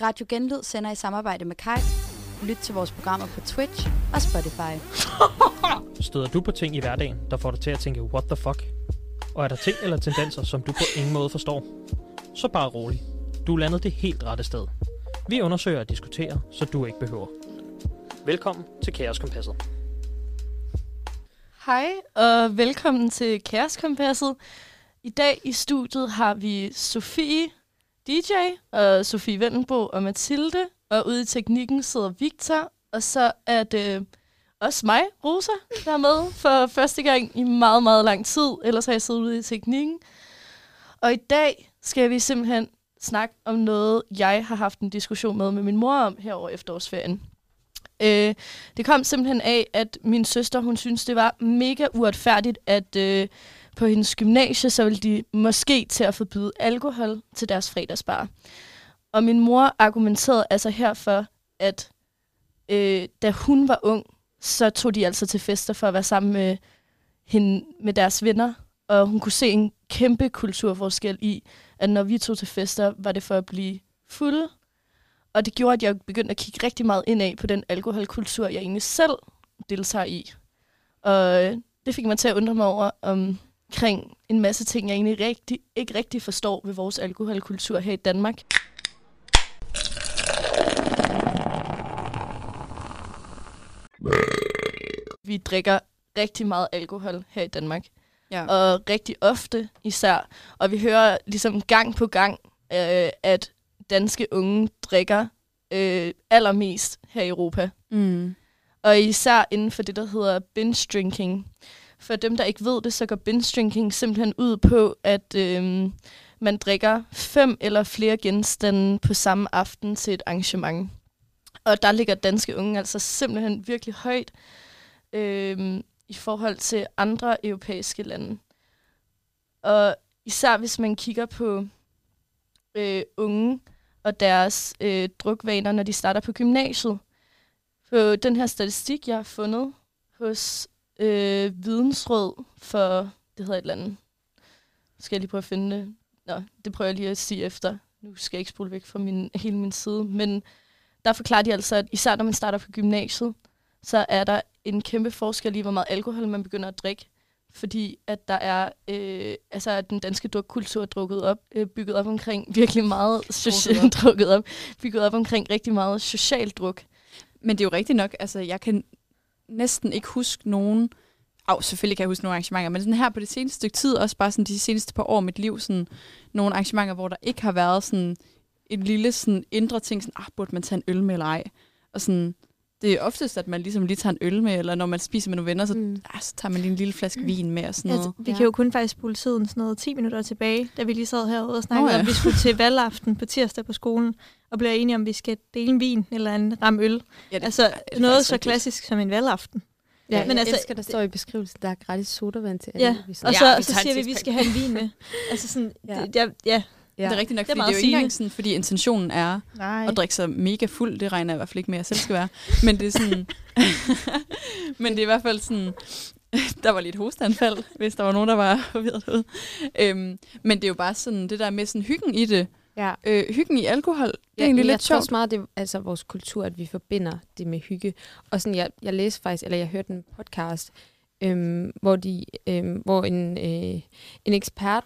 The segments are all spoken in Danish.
Radio Genlyd sender i samarbejde med Kai. Lyt til vores programmer på Twitch og Spotify. Støder du på ting i hverdagen, der får dig til at tænke, what the fuck? Og er der ting eller tendenser, som du på ingen måde forstår? Så bare rolig. Du er landet det helt rette sted. Vi undersøger og diskuterer, så du ikke behøver. Velkommen til Kaos Kompasset. Hej og velkommen til Kaos Kompasset. I dag i studiet har vi Sofie, DJ, og Sofie Vendenbo og Mathilde. Og ude i teknikken sidder Victor, og så er det øh, også mig, Rosa, der er med for første gang i meget, meget lang tid. Ellers har jeg siddet ude i teknikken. Og i dag skal vi simpelthen snakke om noget, jeg har haft en diskussion med med min mor om her over efterårsferien. Øh, det kom simpelthen af, at min søster, hun synes, det var mega uretfærdigt, at øh, på hendes gymnasie, så ville de måske til at forbyde alkohol til deres fredagsbar. Og min mor argumenterede altså herfor, at øh, da hun var ung, så tog de altså til fester for at være sammen med, hende, med deres venner. Og hun kunne se en kæmpe kulturforskel i, at når vi tog til fester, var det for at blive fulde. Og det gjorde, at jeg begyndte at kigge rigtig meget indad på den alkoholkultur, jeg egentlig selv deltager i. Og øh, det fik mig til at undre mig over om omkring en masse ting, jeg egentlig rigtig, ikke rigtig forstår ved vores alkoholkultur her i Danmark. Vi drikker rigtig meget alkohol her i Danmark. Ja. Og rigtig ofte især. Og vi hører ligesom gang på gang, øh, at danske unge drikker øh, allermest her i Europa. Mm. Og især inden for det, der hedder binge drinking. For dem, der ikke ved det, så går binge drinking simpelthen ud på, at øh, man drikker fem eller flere genstande på samme aften til et arrangement. Og der ligger danske unge altså simpelthen virkelig højt øh, i forhold til andre europæiske lande. Og især hvis man kigger på øh, unge og deres øh, drukvaner, når de starter på gymnasiet. På den her statistik, jeg har fundet hos øh, Vidensråd for, det hedder et eller andet. Skal jeg lige prøve at finde det? Nå, det prøver jeg lige at sige efter. Nu skal jeg ikke spole væk fra min, hele min side. Men der forklarer de altså, at især når man starter på gymnasiet, så er der en kæmpe forskel i, hvor meget alkohol man begynder at drikke. Fordi at der er, øh, altså at den danske drukkultur er drukket op, øh, bygget op omkring virkelig meget social, drukket op, bygget op omkring rigtig meget social druk. Men det er jo rigtigt nok, altså jeg kan næsten ikke huske nogen, af selvfølgelig kan jeg huske nogle arrangementer, men sådan her på det seneste stykke tid, også bare sådan de seneste par år af mit liv, sådan nogle arrangementer, hvor der ikke har været sådan en lille sådan indre ting, sådan, ah, burde man tage en øl med eller ej? Og sådan, det er oftest, at man ligesom lige tager en øl med, eller når man spiser med nogle venner, så, mm. ah, så tager man lige en lille flaske vin med og sådan noget. Altså, vi kan jo kun faktisk spole tiden sådan noget 10 minutter tilbage, da vi lige sad herude og snakkede Nå ja. om, vi skulle til valgaften på tirsdag på skolen, og blev enige om, vi skal dele en vin eller en ram øl. Ja, det, Altså er noget så rigtigt. klassisk som en valgaften. Ja, Men men altså, altså, elsker, der står i beskrivelsen, der er gratis sodavand til alle. Ja, og Ja, så, vi så tager en siger vi, at vi skal have en vin med. altså sådan, Ja. det, jeg, ja, ja. Det er rigtigt nok, Det er fordi det er, jo ikke engang sådan, fordi intentionen er nej. at drikke sig mega fuld. Det regner jeg i hvert fald ikke med, at jeg selv skal være. Men det er sådan... men det er i hvert fald sådan... Der var lidt hosteanfald, hvis der var nogen, der var forvirret derude. Øhm, men det er jo bare sådan, det der med sådan hyggen i det. ja. Øh, hyggen i alkohol, det er Ja, egentlig jeg lidt tror sjovt. også meget, det er altså vores kultur, at vi forbinder det med hygge. Og sådan, jeg, jeg læste faktisk, eller jeg hørte en podcast, øhm, hvor, de, øhm, hvor en, øh, en ekspert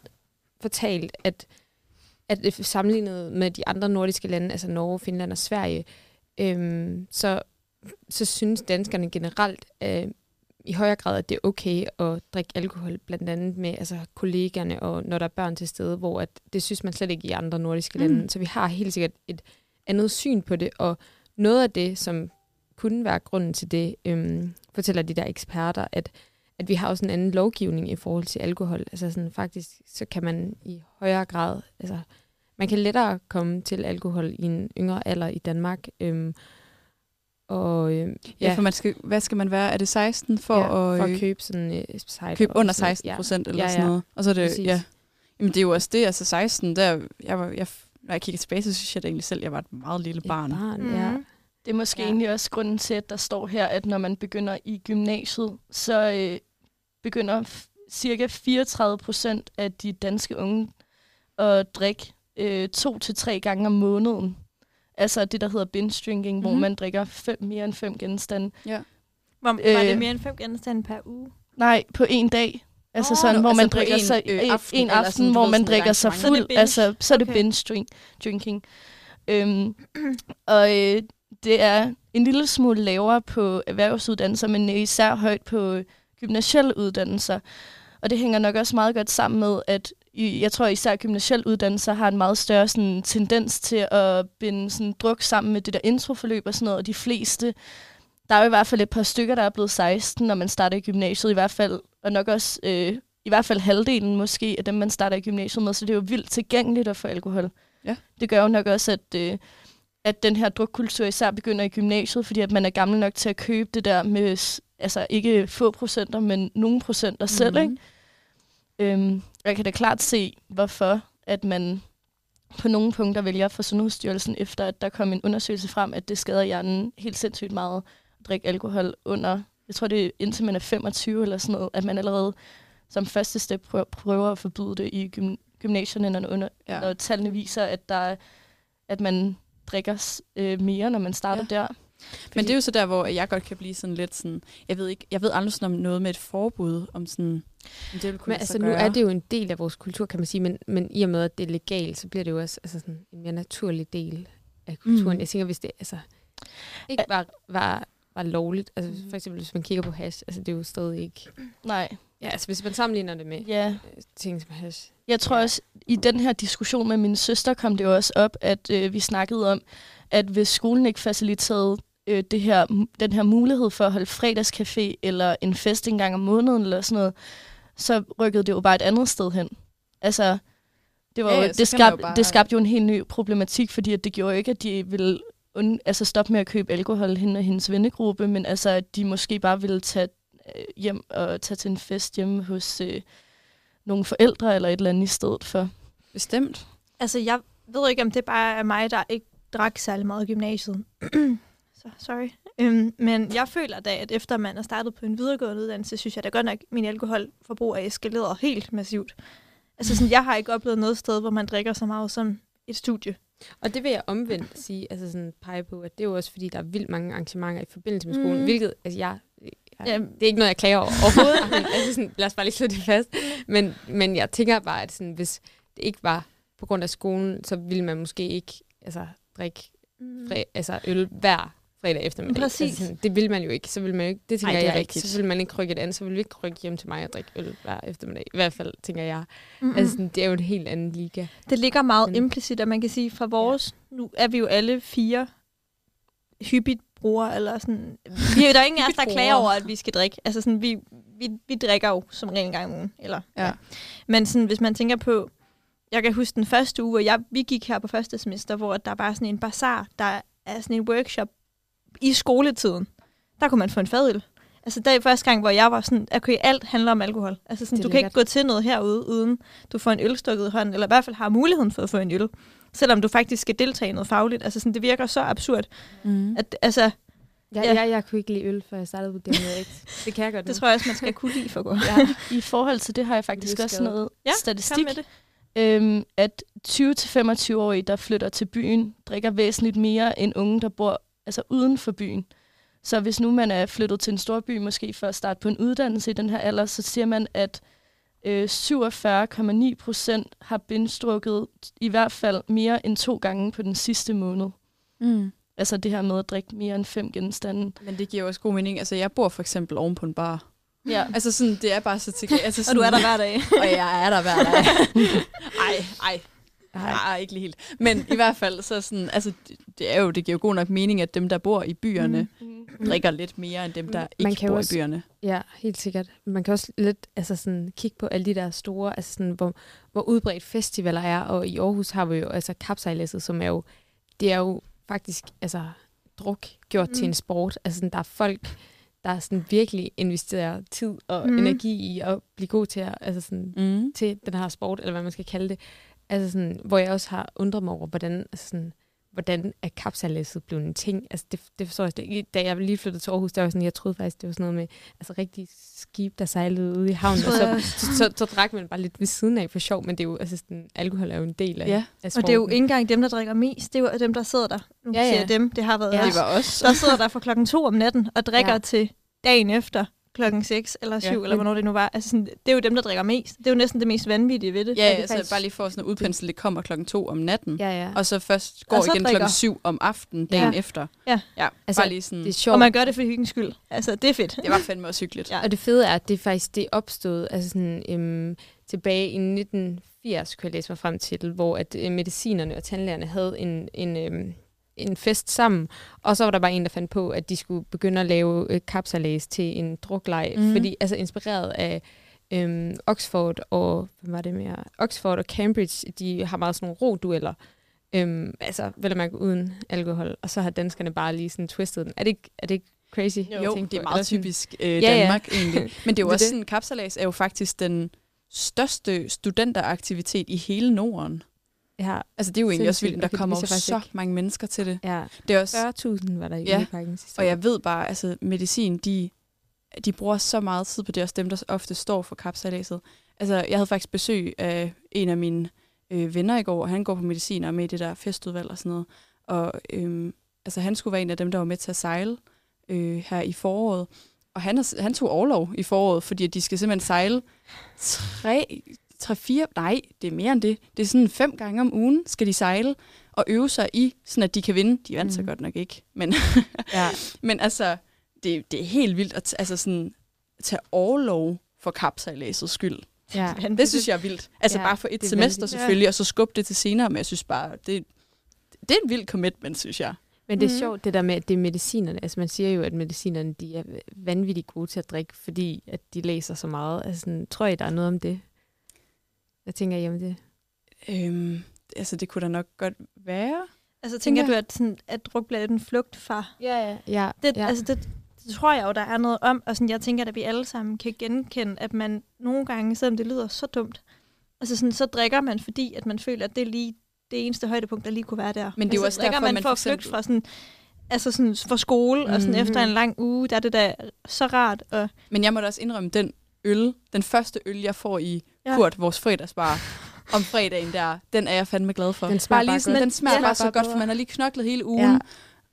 fortalte, at, at sammenlignet med de andre nordiske lande, altså Norge, Finland og Sverige, øhm, så, så synes danskerne generelt øh, i højere grad, at det er okay at drikke alkohol, blandt andet med altså, kollegerne og når der er børn til stede, hvor at, det synes man slet ikke i andre nordiske Mm. lande. Så vi har helt sikkert et andet syn på det, og noget af det, som kunne være grunden til det, øhm, fortæller de der eksperter, at, at vi har også en anden lovgivning i forhold til alkohol. Altså sådan, faktisk, så kan man i højere grad, altså man kan lettere komme til alkohol i en yngre alder i Danmark. Øhm, og øhm, Ja, for man skal, hvad skal man være? Er det 16 for, ja, at, for øh, at købe sådan øh, cider købe under sådan noget. 16 procent eller Ja, sådan ja. noget? Og så er det, Præcis. ja. Jamen det er jo også det, altså 16, der, jeg var, jeg, når jeg kigger tilbage, så synes jeg da egentlig selv, at jeg var et meget lille Et barn. barn Mhm. ja. Det er måske Ja. ja. egentlig også grunden til, at der står her, at når man begynder i gymnasiet, så øh, begynder cirka 34 procent af de danske unge at drikke øh, to til tre gange om måneden. Altså det, der hedder binge drinking, mm-hmm. hvor Mhm. man drikker fem, mere end fem genstande. Hvor, var Øh. det mere end fem genstande per uge? Nej, på en dag. Altså sådan, hvor altså man på drikker en, sig øh, en aften, en eller aften, sådan, du hvor man sådan drikker sig. Så er fuld. binge? Altså, så er det Okay. binge drink, drinking. Øhm, og øh, det er en lille smule lavere på erhvervsuddannelser, men især højt på gymnasielle uddannelser. Og det hænger nok også meget godt sammen med, at jeg tror især gymnasielle uddannelser har en meget større sådan, tendens til at binde sådan, druk sammen med det der introforløb og sådan noget, og de fleste, der er jo i hvert fald et par stykker, der er blevet 16, når man starter i gymnasiet i hvert fald, og nok også øh, i hvert fald halvdelen måske af dem, man starter i gymnasiet med, så det er jo vildt tilgængeligt at få alkohol. Ja. Det gør jo nok også, at, øh, at den her drukkultur især begynder i gymnasiet, fordi at man er gammel nok til at købe det der med, altså ikke få procenter, men nogle procenter selv, Mhm. ikke? Øhm, jeg kan da klart se, hvorfor at man på nogle punkter vælger fra Sundhedsstyrelsen, efter at der kom en undersøgelse frem, at det skader hjernen helt sindssygt meget at drikke alkohol under, jeg tror det er indtil man er 25 eller sådan noget, at man allerede som første step prøver, at forbyde det i gym, gymnasierne, når, under, ja. Ja. når tallene viser, at, der, er- at man drikker øh, mere, når man starter ja. der. Men det er jo så der, hvor jeg godt kan blive sådan lidt sådan... Jeg ved, ikke, jeg ved aldrig sådan om noget med et forbud, om sådan... Om det vil kunne Men altså, nu er det jo en del af vores kultur, kan man sige, men, men i og med, at det er legalt, så bliver det jo også altså sådan en mere naturlig del af kulturen. Mm. Mm. Jeg tænker, hvis det altså, ikke var, var, var lovligt, altså Mhm. for eksempel hvis man kigger på hash, altså det er jo stadig ikke... Nej, Ja, altså hvis man sammenligner det med ja. øh, ting som hash. Jeg tror også, i den her diskussion med min søster kom det jo også op, at øh, vi snakkede om, at hvis skolen ikke faciliterede øh, det her, den her mulighed for at holde fredagscafé eller en fest en gang om måneden eller sådan noget, så rykkede det jo bare et andet sted hen. Altså, det, var Ja, jo, det, man jo bare- det skabte jo en helt ny problematik, fordi at det gjorde jo ikke, at de ville und, altså stoppe med at købe alkohol hende og hendes vennegruppe, men altså, at de måske bare ville tage hjem og tage til en fest hjemme hos øh, nogle forældre eller et eller andet i stedet for. Bestemt. Altså, jeg ved ikke, om det bare er mig, der ikke drak særlig meget i gymnasiet. Så sorry. Øhm, men jeg føler da, at efter man er startet på en videregående uddannelse, synes jeg da godt nok, at min alkoholforbrug er eskaleret helt massivt. Altså, sådan, jeg har ikke oplevet noget sted, hvor man drikker så meget som et studie. Og det vil jeg omvendt sige, altså sådan pege på, at det er jo også fordi, der er vildt mange arrangementer i forbindelse med skolen, Mm. mm. hvilket, altså jeg, Ja. det er ikke noget, jeg klager over overhovedet. men, altså sådan, lad os bare lige slå det fast. Men, men jeg tænker bare, at sådan, hvis det ikke var på grund af skolen, så ville man måske ikke altså, drikke fre, altså, øl hver fredag eftermiddag. Præcis. Altså, sådan, det vil man jo ikke. Så vil man jo ikke, det tænker Ej, det jeg rigtigt. ikke. Så vil man ikke rykke et andet. Så vil vi ikke rykke hjem til mig og drikke øl hver eftermiddag. I hvert fald, tænker jeg. Mm-hmm. Mm. Altså, sådan, det er jo en helt anden liga. Det ligger meget Men- implicit, at man kan sige, fra vores, ja. nu er vi jo alle fire hyppigt brugere, eller sådan, vi, der er ingen af os, der klager over, at vi skal drikke. Altså sådan, vi, vi, vi drikker jo som regel en gang om ugen, eller, Ja. Men sådan, hvis man tænker på, jeg kan huske den første uge, hvor jeg, vi gik her på første semester, hvor der var sådan en bazar, der er sådan en workshop i skoletiden. Der kunne man få en fadøl. Altså det er første gang, hvor jeg var sådan, okay, alt handler om alkohol. Altså sådan, du kan ikke lækkert. gå til noget herude, uden du får en øl stukket i hånden, eller i hvert fald har muligheden for at få en øl. Selvom du faktisk skal deltage i noget fagligt. Altså sådan, det virker så absurd. Mm. At, altså, Jeg, Ja. ja. jeg, jeg kunne ikke lide øl, før jeg startede på det her. Det kan jeg godt det nu. tror jeg også, man skal kunne lide for gå. Ja, I forhold til det har jeg faktisk også noget Ja, statistik, med det. øhm, at 20-25-årige, der flytter til byen, drikker væsentligt mere end unge, der bor altså uden for byen. Så hvis nu man er flyttet til en stor by, måske for at starte på en uddannelse i den her alder, så siger man, at øh, 47,9 procent har binge i hvert fald mere end to gange på den sidste måned. Mm. Altså det her med at drikke mere end fem genstande. Men det giver også god mening. Altså, jeg bor for eksempel oven på en bar. Ja. Altså, sådan, det er bare så til... Altså, Og sådan, du er der hver dag. og jeg er der hver dag. ej, ej. Nej, ikke lige helt. Men i hvert fald, så sådan, altså, det, er jo, det giver jo god nok mening, at dem, der bor i byerne, mm. drikker lidt mere, end dem, der Man ikke kan jo bor også- i byerne. Ja, helt sikkert. Man kan også lidt altså sådan, kigge på alle de der store, altså sådan, hvor, hvor udbredt festivaler er, og i Aarhus har vi jo altså kapsejlæsset, som er jo, det er jo faktisk altså, druk gjort mm. til Mm. en sport. Altså sådan, der er folk, der sådan virkelig investerer tid og Mm. mm. energi i at blive god til, at, altså sådan, Mm. til den her sport, eller hvad man skal kalde det. Altså sådan, hvor jeg også har undret mig over, hvordan, altså sådan, hvordan er kapsalæsset blevet en ting? Altså, det, det forstår jeg ikke. Da jeg lige flyttede til Aarhus, der var sådan, jeg troede faktisk, det var sådan noget med altså, rigtig skib, der sejlede ude i havnen, og så, så, så, så, drak man bare lidt ved siden af for sjov, men det er jo, altså, sådan, alkohol er jo en del af, Ja. af Og det er jo ikke engang dem, der drikker mest. Det er jo dem, der sidder der. Nu Ja, ja, siger jeg dem. Det har været Ja. ja. Det var også. Der sidder der fra klokken to om natten og drikker ja. til dagen efter klokken 6 eller 7, Ja. ja. eller hvornår det nu var. Altså sådan, det er jo dem, der drikker mest. Det er jo næsten det mest vanvittige ved det. Ja, Er det altså faktisk- bare lige for sådan at udpensel, det kommer klokken to om natten. Ja, ja. Og så først går Og så igen drikker. klokken syv om aftenen dagen Ja. efter. Ja. ja Altså, bare lige sådan. det er sjovt. Og man gør det for hyggens skyld. Altså, det er fedt. det var fandme også hyggeligt. Ja. Og det fede er, at det faktisk det opstod altså sådan, øhm, tilbage i 1980, kunne jeg læse mig frem til, hvor at øh, medicinerne og tandlægerne havde en, en, øhm, en fest sammen, og så var der bare en, der fandt på, at de skulle begynde at lave øh, kapsalæs til en drukleg, mm. fordi altså inspireret af øhm, Oxford og hvad var det mere? Oxford og Cambridge, de har meget sådan nogle rodueller, øhm, altså vel at mærke uden alkohol, og så har danskerne bare lige sådan twistet den. Er det ikke, er det ikke crazy? Jo, det er på? meget sådan- typisk øh, ja. Danmark egentlig. Men det er jo også det. sådan, kapsalas er jo faktisk den største studenteraktivitet i hele Norden. Ja, Altså det er jo egentlig også vildt, der kommer jo så ikke. mange mennesker til det. ja. Det er også, 40.000 var der i Ja, parken sidste og år. jeg ved bare, altså medicin, de, de bruger så meget tid på det, også dem, der ofte står for kapsalaset. Altså jeg havde faktisk besøg af en af mine øh, venner i går, og han går på medicin og er med i det der festudvalg og sådan noget. Og øhm, altså han skulle være en af dem, der var med til at sejle øh, her i foråret. Og han, han tog overlov i foråret, fordi de skal simpelthen sejle tre, tre, fire, nej, det er mere end det. Det er sådan fem gange om ugen, skal de sejle og øve sig i, sådan at de kan vinde. De vandt mm. så Mhm. godt nok ikke, men, Ja. men altså, det, det er helt vildt at t- altså sådan, tage overlov for kapsejladsets skyld. ja. Det synes jeg er vildt. Altså Ja, bare for et er semester selvfølgelig, og så skubbe det til senere, men jeg synes bare, det, det er en vild commitment, synes jeg. Men det er Mhm. sjovt, det der med, at det er medicinerne. Altså man siger jo, at medicinerne de er vanvittigt gode til at drikke, fordi at de læser så meget. Altså, sådan, tror I, der er noget om det? Hvad tænker I om det? Øhm, altså, det kunne da nok godt være. Altså, tænker Tænker- du, at, sådan, at druk bliver en flugt fra... Ja, ja. ja, Det, ja. altså, det, det tror jeg jo, der er noget om, og sådan, jeg tænker, at vi alle sammen kan genkende, at man nogle gange, selvom det lyder så dumt, altså sådan, så drikker man, fordi at man føler, at det er lige det eneste højdepunkt, der lige kunne være der. Men det er jo altså, også drikker derfor, man man for at flygte fra sådan, altså sådan for skole, og sådan Mhm. efter en lang uge, der er det da så rart. Og, Men jeg må da også indrømme, den øl, den første øl, jeg får i Ja. ja. Kurt, vores fredagsbar, om fredagen der, den er jeg fandme glad for. Den smager bare lige bare sådan, godt. den smager Ja. bare så Bare godt, for man har lige knoklet hele ugen. Ja. Ja.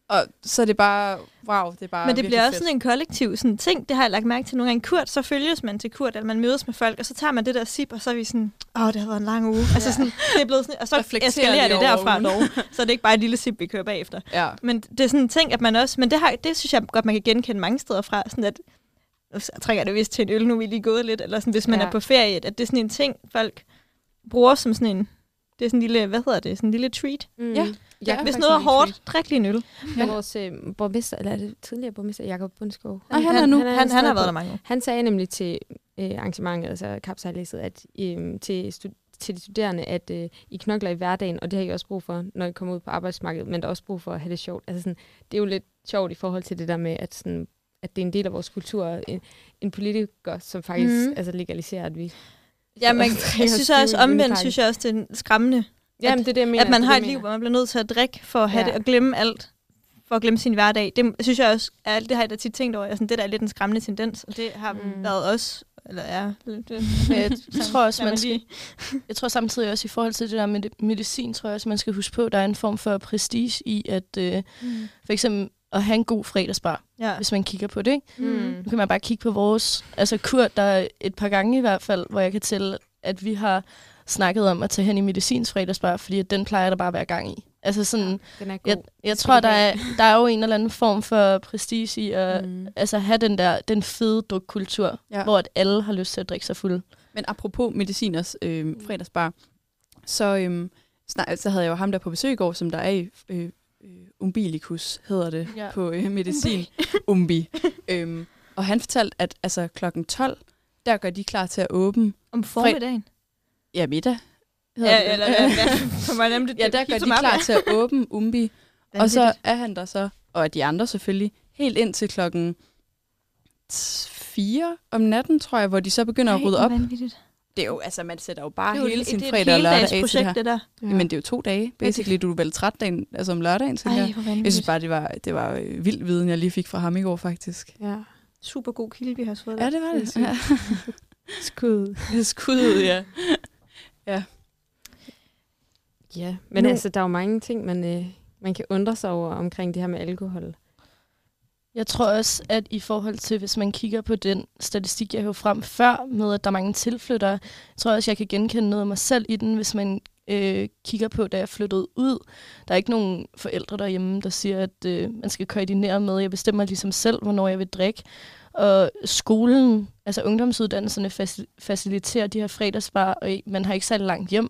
Og så er det bare, wow, det er bare men det bliver også fedt. sådan en kollektiv sådan, ting, det har jeg lagt mærke til nogle gange. Kurt, så følges man til Kurt, eller man mødes med folk, og så tager man det der sip, og så er vi sådan, åh, det har været en lang uge. Altså sådan, det er blevet sådan, og så Reflekterer eskalerer det derfra dog. Så er det ikke bare et lille sip, vi kører bagefter. Ja. Men det er sådan en ting, at man også... Men det, har, det synes jeg godt, man kan genkende mange steder fra. Sådan at, nu trækker jeg det vist til en øl, nu er vi lige gået lidt. Eller sådan, hvis man Ja. er på ferie, at det er sådan en ting, folk bruger som sådan en... Det er sådan en lille, hvad hedder det? Sådan en lille treat. Mm. Ja. Ja, Hvis noget er hårdt, treat. drik lige en øl. Ja. Vores øh, borgmester, eller er det tidligere borgmester, Jakob Bundskov? Nej, han er nu. Han, han, han har stadig været der mange år. Han sagde nemlig til øh, arrangementet, altså kapsejlæsset, at øh, til, til de studerende, at øh, I knokler i hverdagen, og det har I også brug for, når I kommer ud på arbejdsmarkedet, men der er også brug for at have det sjovt. Altså sådan, det er jo lidt sjovt i forhold til det der med, at, sådan, at det er en del af vores kultur. En, en politiker, som faktisk mm. altså, legaliserer, at vi... Ja, men jeg synes også omvendt, synes jeg også, det er skræmmende, Jamen, det er det, jeg mener. at man det har det, et liv, hvor man bliver nødt til at drikke for at have Ja. ja. det, og glemme alt. For at glemme sin hverdag. Det synes jeg også, er, det har jeg da tit tænkt over. Altså, det der er lidt en skræmmende tendens, og det har Mm. mm. været også, eller er lidt... øh, Men jeg tror også, man skal, lige- jeg tror samtidig også i forhold til det der med medicin, tror jeg også, man skal huske på, at der er en form for prestige i, at øh, for eksempel at have en god fredagsbar, Ja. hvis man kigger på det. Ikke? Mm. Nu kan man bare kigge på vores... Altså Kurt, der er et par gange i hvert fald, hvor jeg kan tælle, at vi har snakket om at tage hen i medicins fredagsbar, fordi at den plejer der bare at være gang i. Altså sådan, Den er god. jeg, jeg tror, der er, der er jo en eller anden form for prestige i at Mm. altså, have den der den fede drukkultur, Ja. hvor at alle har lyst til at drikke sig fuld. Men apropos mediciners øh, fredagsbar, så, øh, snak, så havde jeg jo ham der på besøg i går, som der er i øh, umbilicus, hedder det Ja. på øh, medicin. Umbi. øhm, og han fortalte, at altså, klokken 12, der gør de klar til at åbne Om formiddagen. ja, middag. Ja, det. eller hvad? Nemt, ja, der gør de klar til at åbne Umbi, og så er han der så, og de andre selvfølgelig, helt ind til klokken 4 om natten, tror jeg, hvor de så begynder at rydde op. Vanvittigt. Det er jo, altså, man sætter jo bare jo hele sin fredag og lørdag af til det her. det der. Ja. Men det er jo to dage, basically. Du er vel træt dagen, altså om lørdagen, tænker jeg. hvor Jeg synes bare, det var, det var øh, vild viden, jeg lige fik fra ham i går, faktisk. ja. Super god kilde, vi har fået Ja, det var det. Det Ja. Skud. Skud, ja. Ja, men Nu- altså, der er jo mange ting, man, øh, man kan undre sig over omkring det her med alkohol. Jeg tror også, at i forhold til, hvis man kigger på den statistik, jeg havde frem før, med at der er mange tilflyttere, tror jeg også, jeg kan genkende noget af mig selv i den, hvis man øh, kigger på, da jeg flyttede ud. Der er ikke nogen forældre derhjemme, der siger, at øh, man skal koordinere med. Jeg bestemmer ligesom selv, hvornår jeg vil drikke. Og skolen, altså ungdomsuddannelserne, faciliterer de her fredagsbar, og man har ikke særlig langt hjem.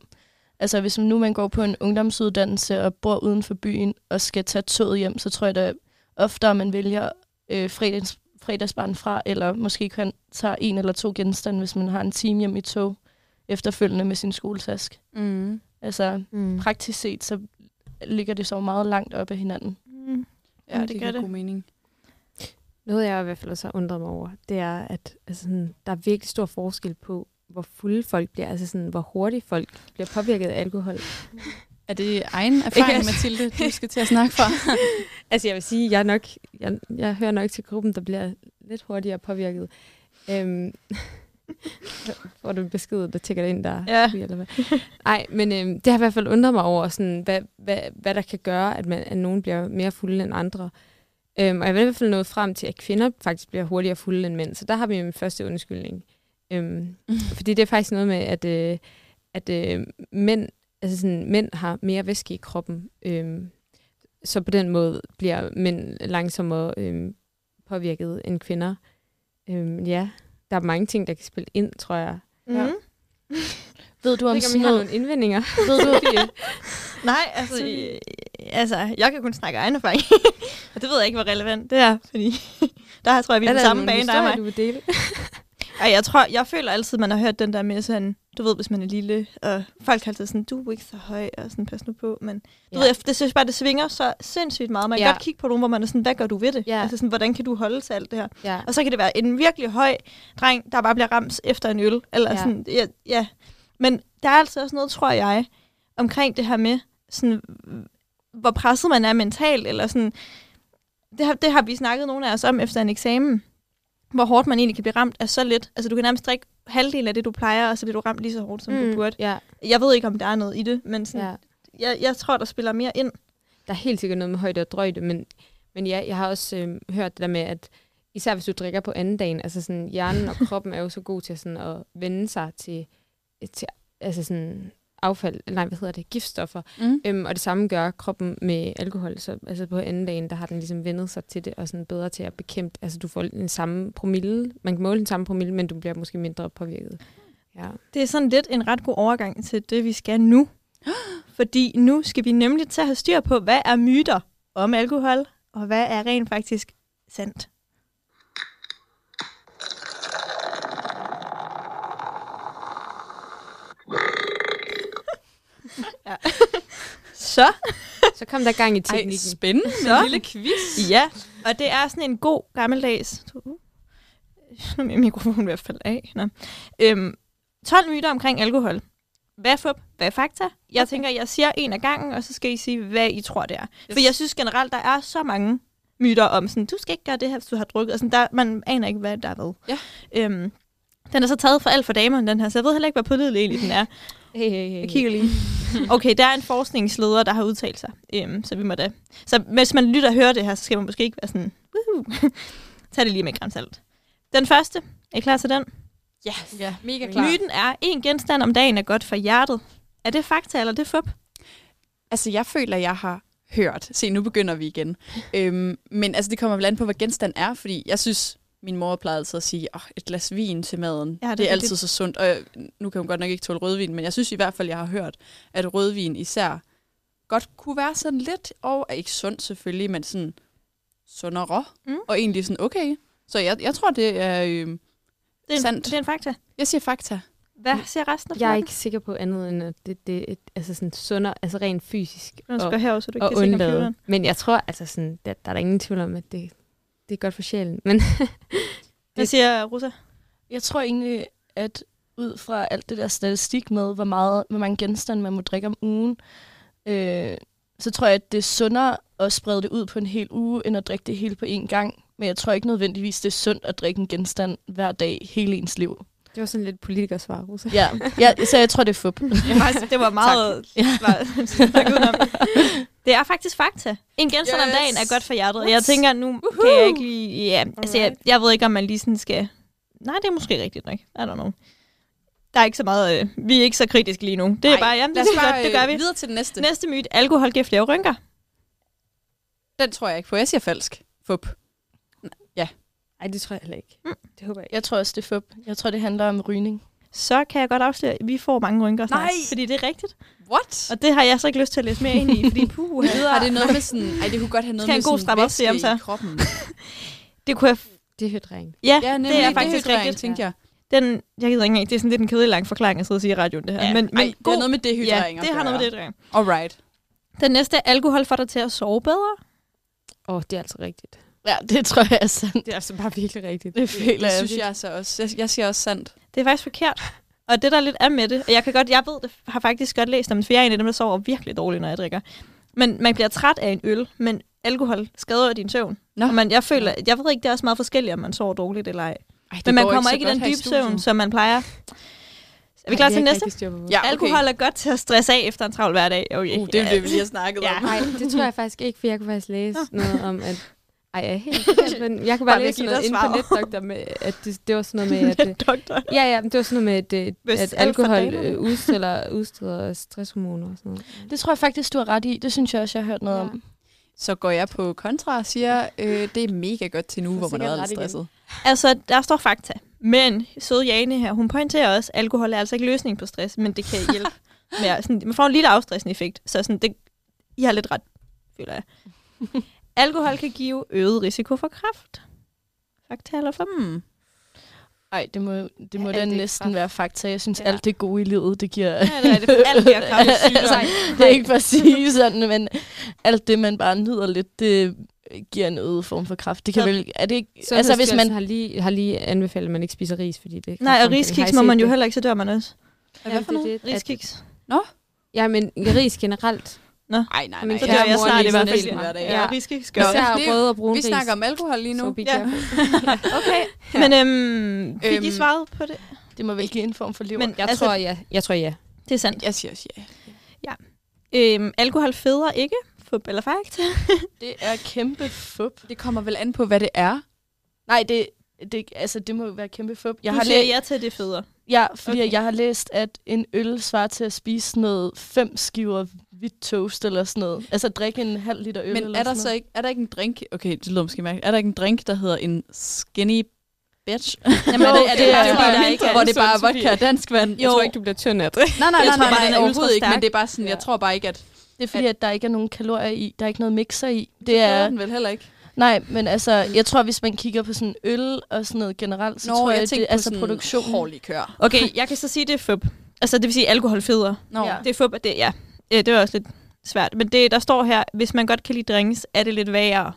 Altså hvis nu man går på en ungdomsuddannelse og bor uden for byen og skal tage toget hjem, så tror jeg da oftere, man vælger øh, fredags, fredagsbarn fra, eller måske kan tage en eller to genstande, hvis man har en time hjem i tog efterfølgende med sin skoletask. Mm. Altså Mm. praktisk set, så ligger det så meget langt op af hinanden. Mm. Ja, Ja, det, det gør giver det. god mening. Noget, jeg i hvert fald også har undret mig over, det er, at altså, sådan, der er virkelig stor forskel på, hvor fulde folk bliver, altså sådan, hvor hurtigt folk bliver påvirket af alkohol. Er det egen erfaring, Ikke? Mathilde, du skal til at snakke fra? Altså jeg vil sige, jeg, nok, jeg, jeg hører nok til gruppen, der bliver lidt hurtigere påvirket. Øhm, får du en besked, der tækker ind der? Ja. Eller hvad? Nej, men øhm, det har i hvert fald undret mig over, sådan, hvad, hvad, hvad der kan gøre, at, man, at nogen bliver mere fulde end andre. Øhm, og jeg vil i hvert fald nået frem til, at kvinder faktisk bliver hurtigere fulde end mænd. Så der har vi min første undskyldning. Øhm, fordi det er faktisk noget med, at, øh, at øh, mænd, altså sådan, mænd har mere væske i kroppen. Øhm, så på den måde bliver mænd langsommere øhm, påvirket end kvinder. Øhm, ja, der er mange ting, der kan spille ind, tror jeg. Mm. Ja. Ved du Jeg om ikke, sådan har noget? nogle indvendinger. Ved du, Nej, altså, øh, altså, jeg kan kun snakke egen erfaring. og det ved jeg ikke, hvor relevant det er, fordi der tror jeg, vi er på samme bane, der er mig. du vil dele? Ej, jeg tror, jeg føler altid, man har hørt den der med sådan, du ved, hvis man er lille, og folk har altid sådan, du er ikke så høj, og sådan, pas nu på, men du Ja. ved, jeg, det synes bare, det svinger så sindssygt meget. Man kan Ja. godt kigge på nogen, hvor man er sådan, hvad gør du ved det? Ja. Altså sådan, hvordan kan du holde til alt det her? Ja. Og så kan det være en virkelig høj dreng, der bare bliver ramt efter en øl. Eller ja. sådan, ja, ja. Men der er altså også noget, tror jeg, omkring det her med, sådan, hvor presset man er mentalt, eller sådan, det har, det har vi snakket nogle af os om efter en eksamen, hvor hårdt man egentlig kan blive ramt af så lidt. Altså du kan nærmest drikke halvdelen af det, du plejer, og så bliver du ramt lige så hårdt, som mm. du burde. Ja, Jeg ved ikke, om der er noget i det, men sådan, ja. jeg, jeg tror, der spiller mere ind. Der er helt sikkert noget med højde og drøjde, men, men ja, jeg har også øh, hørt det der med, at især hvis du drikker på anden dagen, altså sådan, hjernen og kroppen er jo så god til sådan, at vende sig til, til altså sådan, affald, nej, hvad hedder det, giftstoffer. Mm. Øhm, og det samme gør kroppen med alkohol. Så altså på anden dagen, der har den ligesom vendet sig til det, og sådan bedre til at bekæmpe. Altså du får den samme promille, man kan måle den samme promille, men du bliver måske mindre påvirket. Ja. Det er sådan lidt en ret god overgang til det, vi skal nu. Fordi nu skal vi nemlig til at have styr på, hvad er myter om alkohol, og hvad er rent faktisk sandt. Ja. Så, Så kom der gang i Ej, teknikken. spændende med Så. en lille quiz. ja, og det er sådan en god gammeldags... Nu er min mikrofon ved at falde af. Nå. Øhm, 12 myter omkring alkohol. Hvad er fup? Hvad er fakta? Jeg okay. tænker, jeg siger en af gangen, og så skal I sige, hvad I tror, det er. Yes. For jeg synes generelt, der er så mange myter om sådan, du skal ikke gøre det her, hvis du har drukket. Og sådan, der, man aner ikke, hvad der er hvad. Ja. Øhm, den er så taget for alt for damer, den her, så jeg ved heller ikke, hvor pålidelig egentlig den er. Hey, hey, hey. Jeg kigger lige. Okay, der er en forskningsleder, der har udtalt sig, øhm, så vi må da... Så hvis man lytter og hører det her, så skal man måske ikke være sådan... Woohoo. Tag det lige med grænsalt. Den første. Er I klar til den? Ja, ja. Mega Klar. Myten er, en genstand om dagen er godt for hjertet. Er det fakta, eller er det fup? Altså, jeg føler, jeg har hørt. Se, nu begynder vi igen. øhm, men altså, det kommer vel an på, hvad genstand er, fordi jeg synes, min mor plejede altid at sige, oh, et glas vin til maden. Ja, det det, det er altid rigtigt. så sundt. Og jeg- nu kan hun godt nok ikke tåle rødvin, men jeg synes i hvert fald, jeg har hørt, at rødvin især godt kunne være sådan lidt, og er ikke sundt selvfølgelig, men sådan sundere. Mm. Og egentlig sådan, okay. Så jeg, jeg tror, det er... Øhm, Det er, en, Sandt. det er en fakta. jeg siger fakta. Hvad siger resten af Jeg er ikke sikker på andet end, at det, det er altså sådan sundere, altså rent fysisk Du skal og, herover, så du ikke og kan se undlade. Men jeg tror, altså sådan, der, der er der ingen tvivl om, at det, det er godt for sjælen. Men Hvad siger Rosa? Jeg tror egentlig, at ud fra alt det der statistik med, hvor, meget, hvor mange genstande man må drikke om ugen, øh, så tror jeg, at det er sundere at sprede det ud på en hel uge, end at drikke det hele på én gang. Men jeg tror ikke nødvendigvis, det er sundt at drikke en genstand hver dag hele ens liv. Det var sådan lidt politikersvar, Rosa. Ja, ja så jeg tror, det er fup. Ja, faktisk, det var meget... var, det er faktisk fakta. En genstand yes. om dagen er godt for hjertet. Og jeg tænker, nu uh-huh. kan jeg ikke lige... Ja, altså, jeg, jeg ved ikke, om man lige sådan skal... Nej, det er måske rigtigt nok. I don't know. Der er ikke så meget... Øh, vi er ikke så kritiske lige nu. Det er Nej, bare... Jamen, Lad det, os er bare godt, det gør vi. øh, videre til den næste. Næste myte. Alkohol giver flere rynker. Den tror jeg ikke på. Jeg siger falsk. Fup. Nej, det tror jeg heller ikke. Mm. Det håber jeg ikke. Jeg tror også, det er fup. Jeg tror, det handler om rygning. Så kan jeg godt afsløre, at vi får mange rynker snart. Nej! Fordi det er rigtigt. What? Og det har jeg så ikke lyst til at læse mere ind i, fordi puh, Har det noget med sådan... Ej, det kunne godt have noget Skal med en god sådan væske i kroppen. det kunne jeg... Det er hydring. Ja, Ja, det er faktisk det rigtigt. tænkte jeg. Den, jeg gider ikke engang, det er sådan lidt en kedelig lang forklaring at sidde og sige i radioen, det her. Ja, men, men, Ej, det har noget med dehydrering ja, det har noget med det, det Alright. Den næste, alkohol får dig til at sove bedre. Åh, oh, det er altså rigtigt. Ja, det tror jeg er sandt. Det er altså bare virkelig rigtigt. Det føler Det jeg. synes jeg så også. Jeg, jeg siger også sandt. Det er faktisk forkert. Og det, der lidt er med det, og jeg kan godt, jeg ved det, har faktisk godt læst om det, for jeg er en af dem, der sover virkelig dårligt, når jeg drikker. Men man bliver træt af en øl, men alkohol skader din søvn. Nå. Og man, jeg føler, jeg ved ikke, det er også meget forskelligt, om man sover dårligt eller ej. Ej, det Men man kommer så ikke i den dybe søvn, som man plejer. Er vi klar til næste? Ja, okay. Alkohol er godt til at stresse af efter en travl hverdag. Okay. Uh, det er det, vi lige har snakket Ja. om. Nej, det tror jeg faktisk ikke, for jeg kunne faktisk læse noget om, at... Ej, jeg er helt forkert, men jeg kunne bare Bare læse at noget inde dig på Netdoktor med, at det, det var sådan noget med, at... øh. Ja, ja, men det var sådan noget med, at, øh, Hvis at alt for alkohol øh, udstiller, udstiller stresshormoner og sådan noget. Det tror jeg faktisk, du har ret i. Det synes jeg også, jeg har hørt noget Ja. om. Så går jeg på kontra og siger, øh, det er mega godt til nu, hvor man er lidt ret igen. stresset. Altså, der står fakta. Men søde Jane her, hun pointerer også, at alkohol er altså ikke løsningen på stress, men det kan hjælpe. med, at- sådan, man får en lille afstressende effekt. Så sådan, det, I har lidt ret, føler jeg. Alkohol kan give øget risiko for kræft. Fakta eller for Hmm. Nej, det må, det må Alt da det er næsten kræft. være fakta. Jeg synes, Ja. ja. alt det gode i livet, det giver... Ja, det er det. Alt bliver kræftsygdom. altså, det er ikke for at sige sådan, men alt det, man bare nyder lidt, det giver en øget form for kraft. Det kan Så- vel... Er det ikke... Altså, hvis man... har lige, har lige anbefalet, at man ikke spiser ris, fordi det er Nej, og riskiks må man jo det? heller ikke, så dør man også. Hvad for det er noget? det, Riskiks. Ja, men ris generelt. Ej, nej, nej. Men Så dør jeg snart i hvert fald. Ja, Ja. riskiks gør. Især det er- rød og brun Vi snakker om alkohol lige So nu. be Ja. Okay. Men øhm, fik I Øhm, svaret på det? Det må vel give en form for liv. Men Jeg altså, tror ja. Jeg tror ja. det er sandt. Jeg siger også ja. Øhm, alkohol føder ikke. Fup eller fakta? det er kæmpe fup. Det kommer vel an på, hvad det er. Nej, det, det, altså, det må jo være kæmpe fup. Jeg Jeg har siger læ- ja til, at det føder. Ja, fordi Okay. jeg har læst, at en øl svarer til at spise noget fem skiver hvidt toast eller sådan noget. Altså drikke en halv liter øl Men eller er der sådan så ikke, er der ikke en drink, okay, det lyder måske mærkeligt, er der ikke en drink, der hedder en skinny bitch? Jamen, er det, er det, det er- bare, det er der ikke er hvor det bare er vodka og dansk vand. Jeg tror ikke, du bliver tynd af det. Nej, nej, Jeg nej, nej, nej, er overhovedet ikke, men det er bare sådan, jeg Ja. tror bare ikke, at Det er fordi, at der ikke er nogen kalorier i. Der er ikke noget mixer i. Det det er er, den vel heller ikke. Nej, men altså, jeg tror, hvis man kigger på sådan øl og sådan noget generelt, så Nå, tror jeg, jeg det er på altså sådan produktion. hård likør. Okay, jeg kan så sige, det er fup. Altså, det vil sige, alkohol føder. Nå, Ja. Det er fup, det, ja. ja. det var også lidt svært. Men det, der står her, hvis man godt kan lide drinks, er det lidt værre.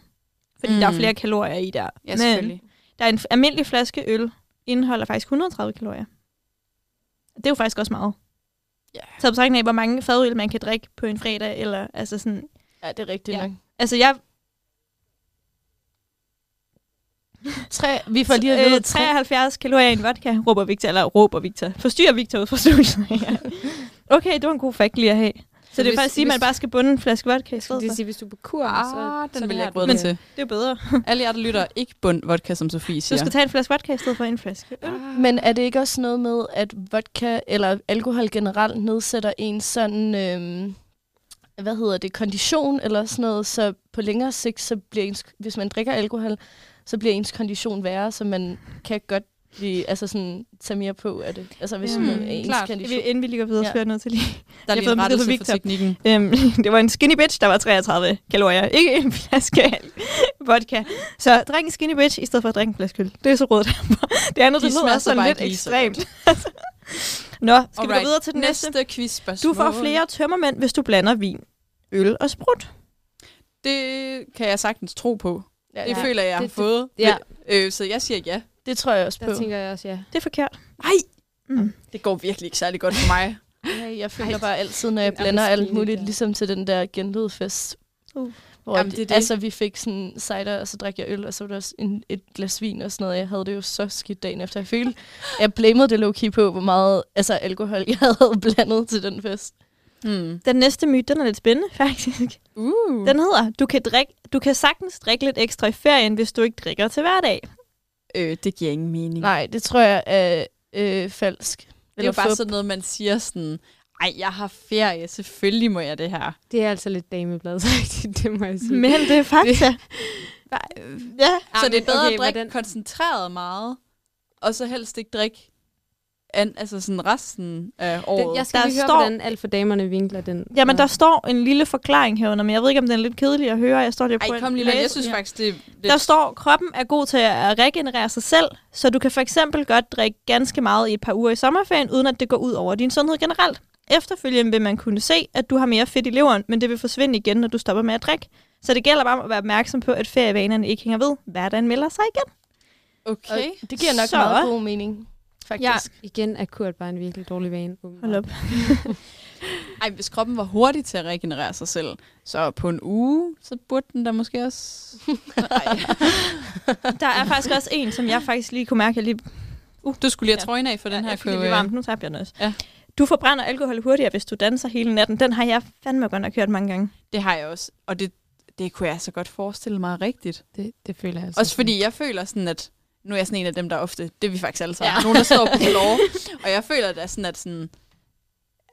Fordi mm. der er Mm. flere kalorier i der. ja, selvfølgelig. der er en almindelig flaske øl, indeholder faktisk 130 kalorier. Det er jo faktisk også meget. Ja. Så betragtning af, hvor mange fadøl man kan drikke på en fredag, eller altså sådan... Ja, det er rigtigt Ja. nok. Altså, jeg... Tre, vi får lige at vide, Øh, 73 kalorier i en vodka, råber Victor, eller råber Victor. Forstyrrer Victor ud fra studiet. Ja. okay, det var en god fact lige at have. Så, det vil hvis- faktisk sige, at man bare skal bunde en flaske vodka i stedet for. sige, hvis du er på kur, Ah, så, den så vil jeg ikke du råde det. til. Det er bedre. Alle jer, der lytter, ikke bund vodka, som Sofie Du siger. skal tage en flaske vodka i stedet for en flaske øl. Men er det ikke også noget med, at vodka eller alkohol generelt nedsætter en sådan, øhm, hvad hedder det, kondition eller sådan noget, så på længere sigt, så bliver ens, hvis man drikker alkohol, så bliver ens kondition værre, så man kan godt blive, altså sådan, tage mere på af det. Altså hvis Mm, man er ens klart. kondition. Vi, inden vi lige går videre, så Ja. nødt til lige... Der er lige en rettelse for teknikken. Øhm, det var en skinny bitch, der var 33 kalorier. Ikke en flaske vodka. Så drik en skinny bitch, i stedet for at drikke en flaske øl. Det er så rådet. det andet, De det lyder smager også så sådan lidt ekstremt. Nå, skal vi gå videre til den næste? næste quiz Du får flere tømmermænd, hvis du blander vin, øl og sprut. Det kan jeg sagtens tro på. Ja, Det ja. føler jeg, jeg har Det- fået. Ja, Øh, så jeg siger ja. Det tror jeg også på. der tænker jeg også, ja. Det er forkert. Nej, Mm. Det går virkelig ikke særlig godt for mig. Ja, jeg føler bare altid, når jeg blander alt muligt, der. ligesom til den der genlydfest. Uh. Hvor Jamen, det er det. Altså, vi fik sådan cider, og så drak jeg øl, og så var der også en, et glas vin og sådan noget. Jeg havde det jo så skidt dagen efter. Jeg følte, jeg blamede det low-key på, hvor meget altså, alkohol jeg havde blandet til den fest. Hmm. Den næste myte, den er lidt spændende, faktisk. Uh. Den hedder, du kan, drikke, du kan sagtens drikke lidt ekstra i ferien, hvis du ikke drikker til hverdag. Øh, det giver ingen mening. Nej, det tror jeg er øh, falsk. det er jo bare fup. sådan noget, man siger sådan, ej, jeg har ferie, selvfølgelig må jeg det her. Det er altså lidt damebladsagtigt, det må jeg sige. Men det er fakta. ja. så det er bedre okay, at drikke hvordan- koncentreret meget, og så helst ikke drikke an, altså sådan resten af året. Den, jeg skal Der lige høre, står- hvordan alt for damerne vinkler den. Jamen, der står en lille forklaring herunder, men jeg ved ikke, om den er lidt kedelig at høre. Jeg står lige på Ej, kom lige. Jeg synes Ja. faktisk, det er lidt... Der står, kroppen er god til at regenerere sig selv, så du kan for eksempel godt drikke ganske meget i et par uger i sommerferien, uden at det går ud over din sundhed generelt. Efterfølgende vil man kunne se, at du har mere fedt i leveren, men det vil forsvinde igen, når du stopper med at drikke. Så det gælder bare om at være opmærksom på, at ferievanerne ikke hænger ved. Hverdagen melder sig igen. Okay. Og det giver nok så. meget god mening, faktisk. Ja. Ja. Igen er Kurt bare en virkelig dårlig vane. Hold op. Ej, hvis kroppen var hurtig til at regenerere sig selv, så på en uge, så burde den da måske også... Der er faktisk også en, som jeg faktisk lige kunne mærke, jeg lige Du skulle lige have Ja. trøjen af for den ja, her. jeg fik det varmt. Nu tager jeg den også. Ja. Du forbrænder alkohol hurtigere, hvis du danser hele natten. Den har jeg fandme godt nok hørt mange gange. Det har jeg også. Og det, det kunne jeg så godt forestille mig rigtigt. Det, det føler jeg altså. Også fordi jeg føler sådan, at nu er jeg sådan en af dem, der ofte, det er vi faktisk alle sammen, Ja. nogen, der står på floor. og jeg føler, er sådan, at, sådan,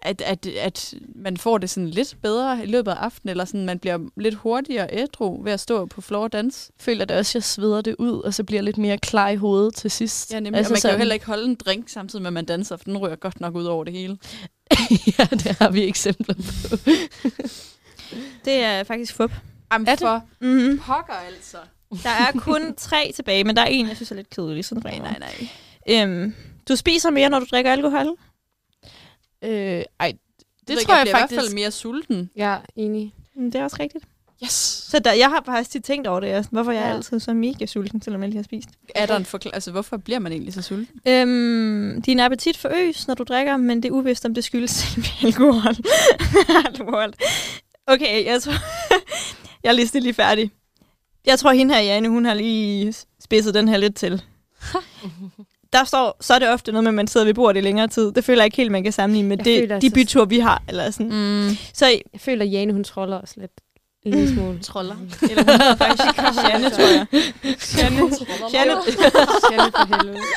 at, at, at man får det sådan lidt bedre i løbet af aftenen, eller sådan, man bliver lidt hurtigere ædru ved at stå på floor og danse. føler det også, at jeg sveder det ud, og så bliver jeg lidt mere klar i hovedet til sidst. Ja, nemlig. Altså, og man kan sådan- jo heller ikke holde en drink samtidig med, at man danser, for den ryger godt nok ud over det hele. ja, det har vi eksempler på. Det er faktisk fup. Jamen, Er det? for Mm-hmm. pokker altså. Der er kun tre tilbage, men der er en, jeg synes er lidt kedelig. Sådan Nej, nej, nej. Øhm, du spiser mere, når du drikker alkohol? Øh, ej, det ved tror jeg, i faktisk... hvert fald mere sulten. Ja, enig. Mm, Det er også rigtigt. Yes. Så der, jeg har faktisk tit tænkt over det, altså, hvorfor jeg er Ja. altid så mega sulten, selvom jeg lige har spist. Er der en forklar- altså, hvorfor bliver man egentlig så sulten? Øhm, din appetit forøges, når du drikker, men det er uvist, om det skyldes selve alkohol. alkohol. Okay, jeg tror... jeg er lige lige færdig. Jeg tror, hende her, Jane, hun har lige spidset den her lidt til. Der står, så er det ofte noget med, at man sidder ved bordet i længere tid. Det føler jeg ikke helt, man kan sammenligne med Jeg det, de altså- byture, vi har. Eller sådan. Mm. Så Jeg føler, at Jane, hun troller os lidt. En lille smule. Troller. eller hun hedder faktisk Janne, tror jeg. Janne. Janne. Janne for helvede.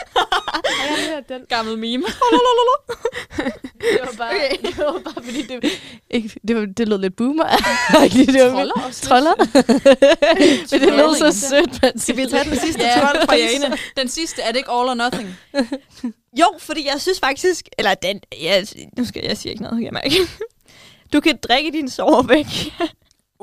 Har jeg hørt den? Gammel meme. Det var bare, Okay. det var bare fordi, det, ikke, det, var, det lød lidt boomer. det var Troller også Troller. Men det lød så sødt, man Skal vi tage den sidste Ja, trold fra Jane? Den sidste, er det ikke all or nothing? Jo, fordi jeg synes faktisk... Eller den... Jeg, nu skal jeg sige ikke noget, jeg mærke. Du kan drikke din sover væk.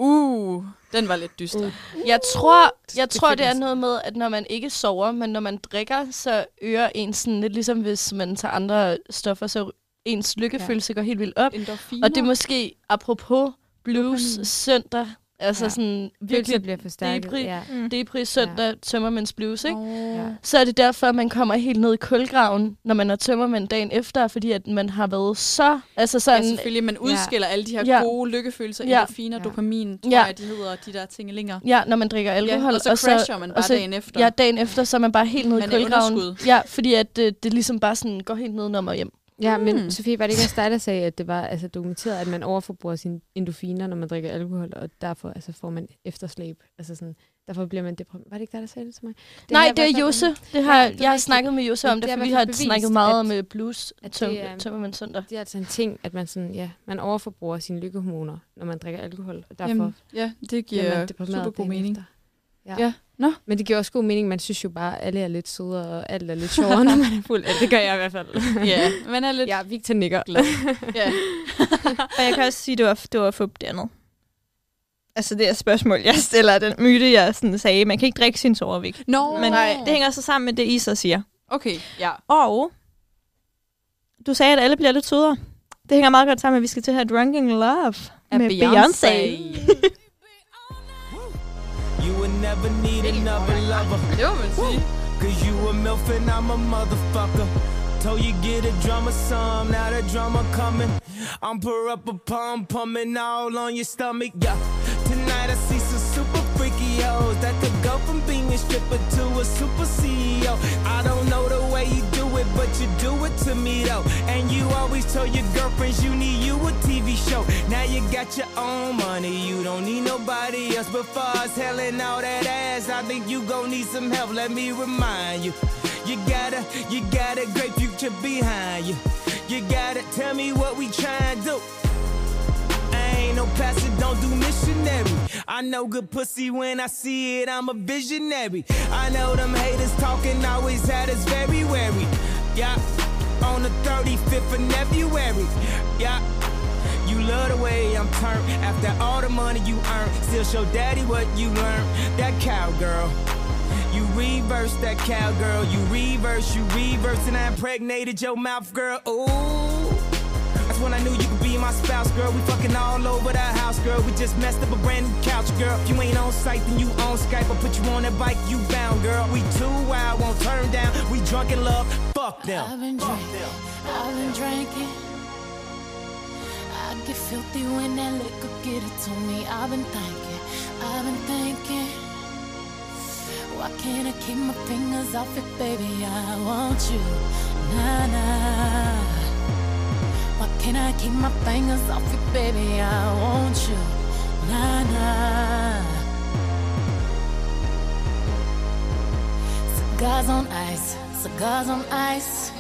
Uh, den var lidt dyster. Uh. Jeg tror, jeg Det tror, det er noget med, at når man ikke sover, men når man drikker, så øger ens sådan lidt ligesom hvis man tager andre stoffer, så ens lykkefølelse går helt vildt op. Endorfiner. Og det er måske apropos blues Dopamin. søndag, altså Ja. sådan virkelig bliver forstærket. debris. Ja. Mm. depri søndag, ja. tømmermænds blues, ikke? Oh. Ja. Så er det derfor, man kommer helt ned i kulgraven, når man er tømmermænd dagen efter, fordi at man har været så... Altså Ja, sådan, selvfølgelig. Man udskiller alle de her Ja. gode lykkefølelser, Ja. endorfiner, Ja. dopamin, tror Ja. jeg, de hedder, de der tingelinger. ja, når man drikker alkohol. Ja, og så crasher man bare og så- dagen efter. Ja, dagen efter, så er man bare helt nede i kulgraven. Ja, fordi at det, det ligesom bare sådan går helt ned, når man er hjem. Ja, men Mm. Sofie, var det ikke også dig, der sagde, at det var altså, dokumenteret, at man overforbruger sine endofiner, når man drikker alkohol, og derfor altså, får man efterslæb? Altså sådan, derfor bliver man deprimeret. Var det ikke dig, der sagde det til mig? Det Nej, har det er Josse. Det har, Ja, jeg har snakket med Josse om det, det for vi har bevist, snakket meget at- med blues at tøm, det er- tømmermænd søndag. Det er altså en ting, at man, sådan, ja, man overforbruger sine lykkehormoner, når man drikker alkohol, og derfor Jamen, ja, det giver super god mening. Efter. Ja. Ja. Nå. Men det giver også god mening. Man synes jo bare, at alle er lidt sødere, og alt er lidt sjovere, når man er fuld. Ja, det gør jeg i hvert fald. Ja, man er lidt Ja, Victor nikker. glad. Ja. Og jeg kan også sige, at det var, det var fup det andet. Altså det er spørgsmål, jeg stiller, den myte, jeg sådan sagde. Man kan ikke drikke sin sover væk. Nå, Men det hænger så sammen med det, I så siger. Okay, ja. Og du sagde, at alle bliver lidt sødere. Det hænger meget godt sammen med, at vi skal til at have Drunken Love Af med Beyoncé. Beyoncé. You will never need another lover. Man sige. Cause you a MILF and I'm a motherfucker. Told you get a drummer some, now the drummer coming. I'm per up a pump, pumping all on your stomach, yeah. Tonight I see some super freaky hoes that could go from being a stripper to a super CEO. I don't know the way you do but you do it to me though. And you always tell your girlfriends you need you a TV show. Now you got your own money, you don't need nobody else. But far as all that ass, I think you gon' need some help. Let me remind you. You gotta, you got a great future behind you. You gotta tell me what we tryin' to do. I ain't no pastor, don't do missionary. I know good pussy when I see it, I'm a visionary. I know them haters talking always had us very wary. Yeah, on the 35th of February. Yeah. You love the way I'm turned after all the money you earn. Still show daddy what you learned. That cowgirl. You reverse that cowgirl. You reverse, you reverse, and I impregnated your mouth, girl. Ooh. That's when I knew you could be my spouse, girl. We fucking all over the house, girl. We just messed up a brand new couch, girl. If you ain't on site, then you on Skype. I'll put you on that bike, you bound, girl. We too wild, won't turn down. We drunk in love, fuck them. I've been drinking, I've been drinking. I get filthy when that liquor get it to me. I've been thinking, I've been thinking. Why can't I keep my fingers off it, baby? I want you, nah nah. Can't I keep my fingers off you, baby? I want you, nah nah. Cigars on ice, cigars on ice.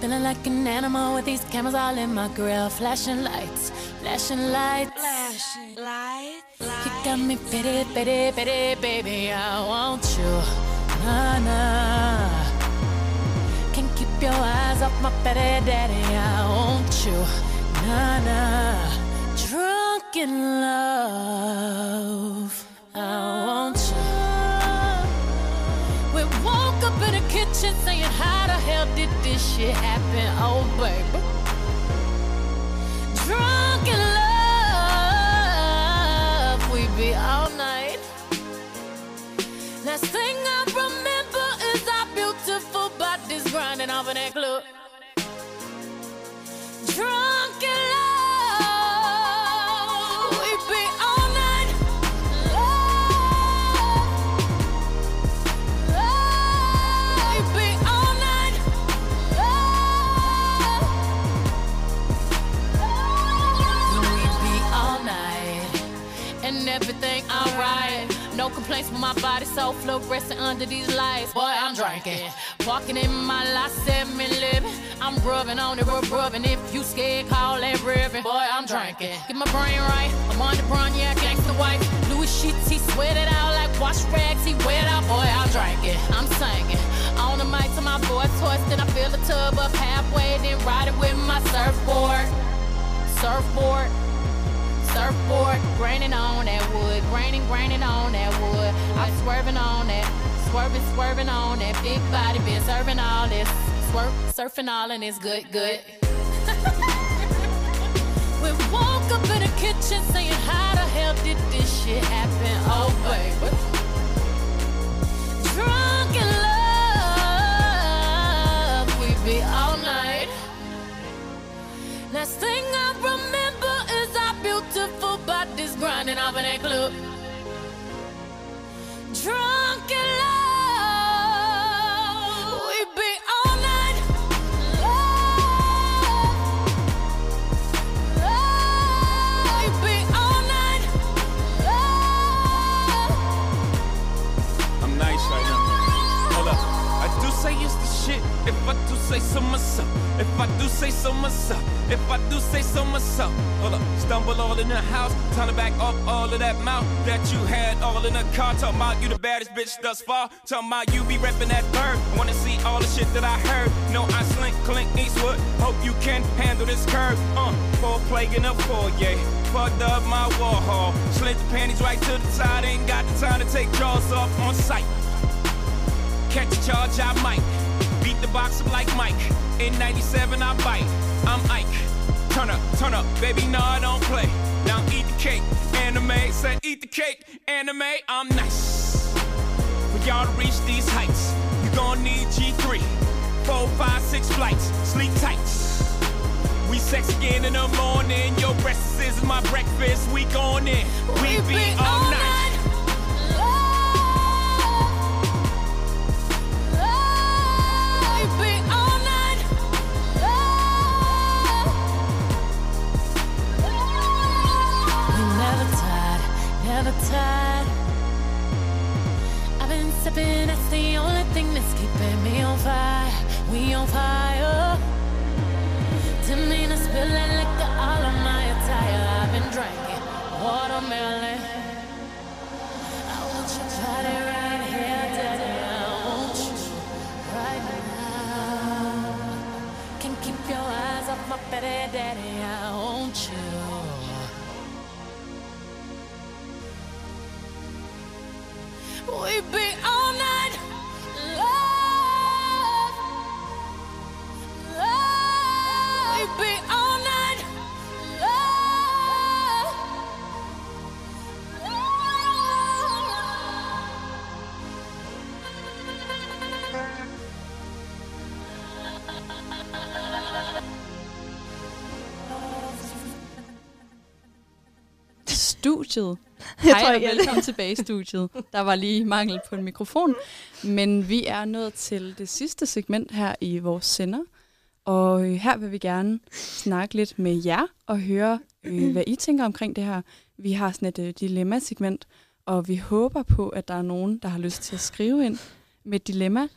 Feeling like an animal with these cameras all in my grill. Flashing lights, flashing lights. Flashing lights. You got me pity, pity, pity, baby. I want you. Nah, nah. Keep your eyes off my petty daddy. I want you. Nah, nah. Drunk in love. I want you. We woke up in the kitchen saying, How the hell did this shit happen? Oh, baby. Drunk in love, we be all night. Last thing I grinding off in that club. Drunk in love, we be all night. Love, love, we be all night. Love, we be all night and everything alright. No complaints with my body so fluorescent under these lights. Boy, I'm drinking. Walking in my last seven living. I'm rubbing on it, rub rubbing. If you scared, call that ribbon. Boy, I'm drinking. Get my brain right. I'm on the brown, yeah, gangsta wife. Louis sheets, he sweat it out like wash rags. He wet out, boy, I'm drinking. I'm singing. On the mic to my voice hoarse, then I fill the tub up halfway, then ride it with my surfboard. Surfboard. Surfboard, graining on that wood, graining, graining on that wood. I'm swerving on that, swerving, swerving on that big body, been serving all this, swerve, surfing all and it's good, good. we woke up in the kitchen saying, How the hell did this shit happen? Oh, baby. Drunk in love, we be all night. Last thing I remember is our beautiful bodies grinding off in that club. Drunk in love, say it's the shit. If I do say so myself. If I do say so myself. If I do say so myself. Hold up. Stumble all in the house. Turn to back up all of that mouth that you had all in the car. Talking about you the baddest bitch thus far. Talking about you be repping that bird. Wanna see all the shit that I heard. No, I slink, Clint Eastwood. Hope you can handle this curve. Uh, four plague in a foyer. Fucked up my war hall, Slid the panties right to the side. Ain't got the time to take jaws off on sight. Catch a charge, I might. Beat the box up like Mike. In 97, I bite. I'm Ike. Turn up, turn up, baby, no, I don't play. Now eat the cake. Anime, said eat the cake. Anime, I'm nice. For y'all to reach these heights, you gon' need G3. Four five, six flights. Sleep tight. We sex again in the morning. Your breakfast is my breakfast. We going in. We be all night. Never tired. I've been sipping, that's the only thing that's keeping me on fire. We on fire. Didn't mean to spill that liquor all on my attire. I've been drinking watermelon. I want your body right Studiet. Jeg Hej tror, og jeg- velkommen tilbage i studiet. Der var lige mangel på en mikrofon, men vi er nået til det sidste segment her i vores sender. Og øh, her vil vi gerne snakke lidt med jer og høre, øh, hvad I tænker omkring det her. Vi har sådan et øh, dilemma-segment, og vi håber på, at der er nogen, der har lyst til at skrive ind med et dilemma.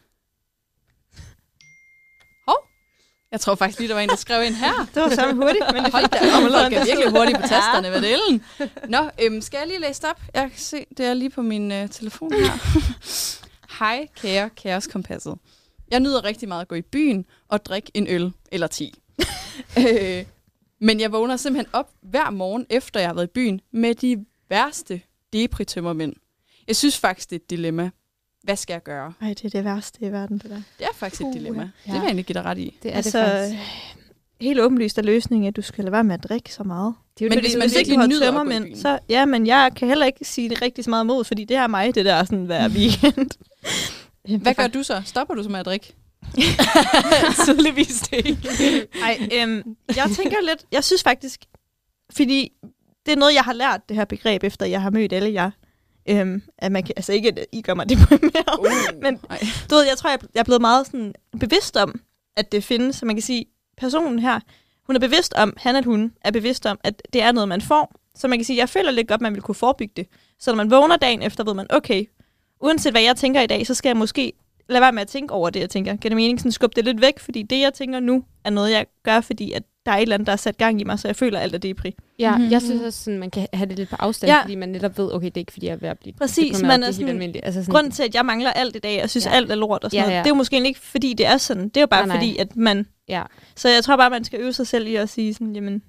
Jeg tror faktisk lige, der var en, der skrev ind her. Det var samme hurtigt, men det Hold da, op, jeg er virkelig hurtigt på tasterne, hvad det er. Nå, øhm, skal jeg lige læse det op? Jeg kan se, det er lige på min øh, telefon her. Hej, kære Kaoskompasset. Jeg nyder rigtig meget at gå i byen og drikke en øl eller 10. øh, men jeg vågner simpelthen op hver morgen, efter jeg har været i byen, med de værste depri-tømmermænd. Jeg synes faktisk, det er et dilemma. Hvad skal jeg gøre? Ej, det er det værste i verden, det der. Det er faktisk et Puha. dilemma. Ja. Det vil jeg egentlig give dig ret i. Det er altså, det faktisk. helt åbenlyst er løsningen, at du skal lade være med at drikke så meget. Det er jo Men det, hvis man Hvis ikke virkelig nyder tømmermænd, byen. så... Ja, men jeg kan heller ikke sige det rigtig så meget mod, fordi det er mig, det der sådan hver weekend. Hvad gør du så? Stopper du så med at drikke? Tydeligvis det ikke. Ej, øhm, jeg tænker lidt, jeg synes faktisk, fordi det er noget, jeg har lært, det her begreb, efter jeg har mødt alle jer. Øhm, at man kan, altså ikke, at I gør mig deprimeret, uh, men Ej. du ved, jeg tror, jeg, jeg er blevet meget sådan bevidst om, at det findes. Så man kan sige, personen her, hun er bevidst om, han eller hun er bevidst om, at det er noget, man får. Så man kan sige, jeg føler lidt godt, man vil kunne forebygge det. Så når man vågner dagen efter, ved man, okay, uanset hvad jeg tænker i dag, så skal jeg måske lade være med at tænke over det, jeg tænker. Giver det mening? Sådan skubbe det lidt væk, fordi det, jeg tænker nu, er noget, jeg gør, fordi at der er et eller andet, der er sat gang i mig, så jeg føler, alt er depri. Ja, Mhm. jeg synes også, sådan, man kan have det lidt på afstand, Ja. fordi man netop ved, okay, det er ikke, fordi jeg er ved at blive Præcis, man det er sådan- almindeligt. Altså sådan, Grunden til, at jeg mangler alt i dag, og synes, ja. Alt er lort og sådan Ja, noget, ja. det er jo måske ikke, fordi det er sådan. Det er jo bare Nej, nej. fordi, at man... Ja. Så jeg tror bare, man skal øve sig selv i at sige sådan, jamen,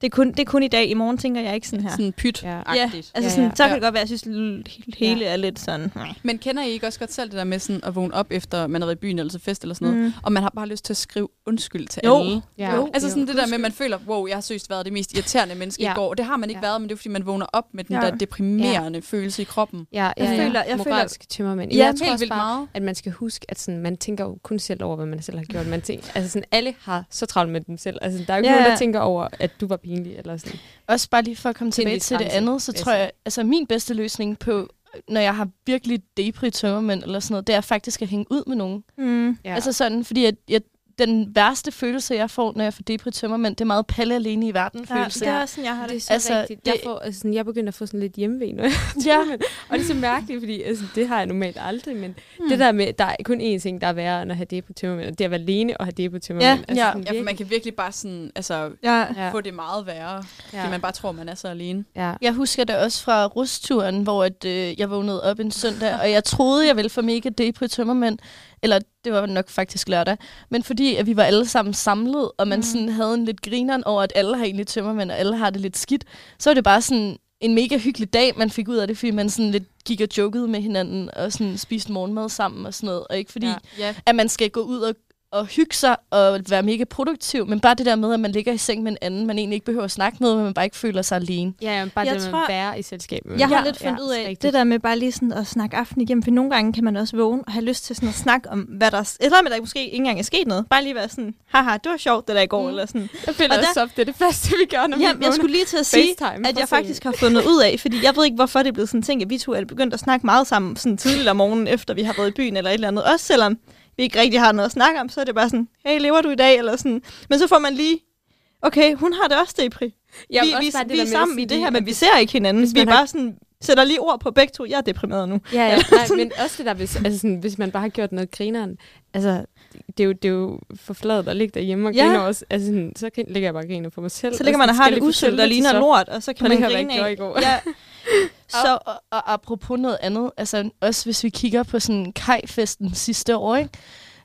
det er kun, det er kun i dag. I morgen tænker jeg ikke sådan her. Sådan pyt Ja. Ja, agtigt altså Ja, sådan, ja. så kan Ja. det godt være, at jeg synes, at hele er lidt sådan... Men kender I ikke også godt selv det der med sådan at vågne op efter, man har været i byen eller til fest eller sådan noget, Mm. og man har bare lyst til at skrive undskyld til Jo. alle? ja. Jo. Altså sådan det der med, at man føler, wow, jeg har seriøst været det mest irriterende menneske Ja. i går. Og det har man ikke Ja. været, men det er fordi, man vågner op med den Ja. der deprimerende følelse i kroppen. Ja, ja, Jeg ja. føler- jeg føler- Moralske tømmermænd. Ja, jeg tror også bare, meget. at man skal huske, at sådan, man tænker jo kun selv over, hvad man selv har gjort. Man tænker, altså sådan, alle har så travlt med dem selv. Altså, der er jo ikke Ja. nogen, der tænker over, at du var pinlig. Eller sådan. Også bare lige for at komme tilbage til det andet, så jeg tror jeg, altså min bedste løsning på, når jeg har virkelig depri tømmermænd eller sådan noget, det er faktisk at hænge ud med nogen. Mm. Ja. Altså sådan, fordi at, jeg, den værste følelse, jeg får, når jeg får depri tømmermænd, det er meget palle alene i verden Ja, følelse. det er også sådan, jeg har Det er det. så Altså, altså, rigtigt. Jeg, det- får, altså, sådan, jeg begynder at få sådan lidt hjemmevæg nu. Ja. og det er så mærkeligt, fordi altså, det har jeg normalt aldrig. Men hmm. det der med, der er kun én ting, der er værre end at have det på tømmermænd. Og det er at være alene og have det på tømmermænd. Ja, altså, ja. sådan Ja, for man kan virkelig bare sådan, altså, Ja. Få det meget værre, fordi Ja. man bare tror, man er så alene. Ja. Jeg husker det også fra rusturen, hvor at, øh, jeg vågnede op en søndag, og jeg troede, jeg ville få mega depri tømmermænd. Eller det var nok faktisk lørdag. Men fordi at vi var alle sammen samlet, og man Mm. sådan havde en lidt grineren over, at alle har egentlig tømmermænd, og alle har det lidt skidt, så var det bare sådan en mega hyggelig dag, man fik ud af det, fordi man sådan lidt gik og jokede med hinanden, og sådan spiste morgenmad sammen og sådan noget. Og ikke fordi, Ja. Ja. at man skal gå ud og at hygge sig og være mega produktiv, men bare det der med, at man ligger i seng med en anden, man egentlig ikke behøver at snakke med, men man bare ikke føler sig alene. Ja, ja bare Jeg det med tror- at være i selskab. Jeg har Ja, lidt fundet ja, ud af rigtigt. det der med bare lige sådan at snakke aften igennem, for nogle gange kan man også vågne og have lyst til sådan at snakke om, hvad der... Eller med der måske ikke engang er sket noget. Bare lige være sådan, haha, det var sjovt, det der i går, Mm. eller sådan. Jeg føler Og også op, det er det første, vi gør, når vi Jamen, jeg skulle lige til at sige, FaceTime at jeg faktisk har fundet ud af, fordi jeg ved ikke, hvorfor det er blevet sådan en ting, at vi to er begyndt at snakke meget sammen sådan tidligt om morgenen, efter vi har været i byen eller et eller andet. Også selvom vi ikke rigtig har noget at snakke om, så er det bare sådan, hey, lever du i dag? Eller sådan. Men så får man lige, okay, hun har det også depri. Jamen, vi, også vi, vi er sammen i det her, men vi ser ikke hinanden. Vi er man har- bare sådan, sætter lige ord på begge to. Jeg er deprimeret nu. Ja, ja. Nej, men også det der, hvis, altså sådan, hvis man bare har gjort noget grineren. Altså, det er jo, det er jo for fladet at ligge derhjemme og Ja. grine også. Altså, sådan, så ligger jeg bare og griner på mig selv. Så ligger man og har det usundt og ligner lort, og så kan man jeg grine ikke af. i går. Ja. Så, og, og apropos noget andet, altså også hvis vi kigger på sådan kajfesten sidste år, ikke?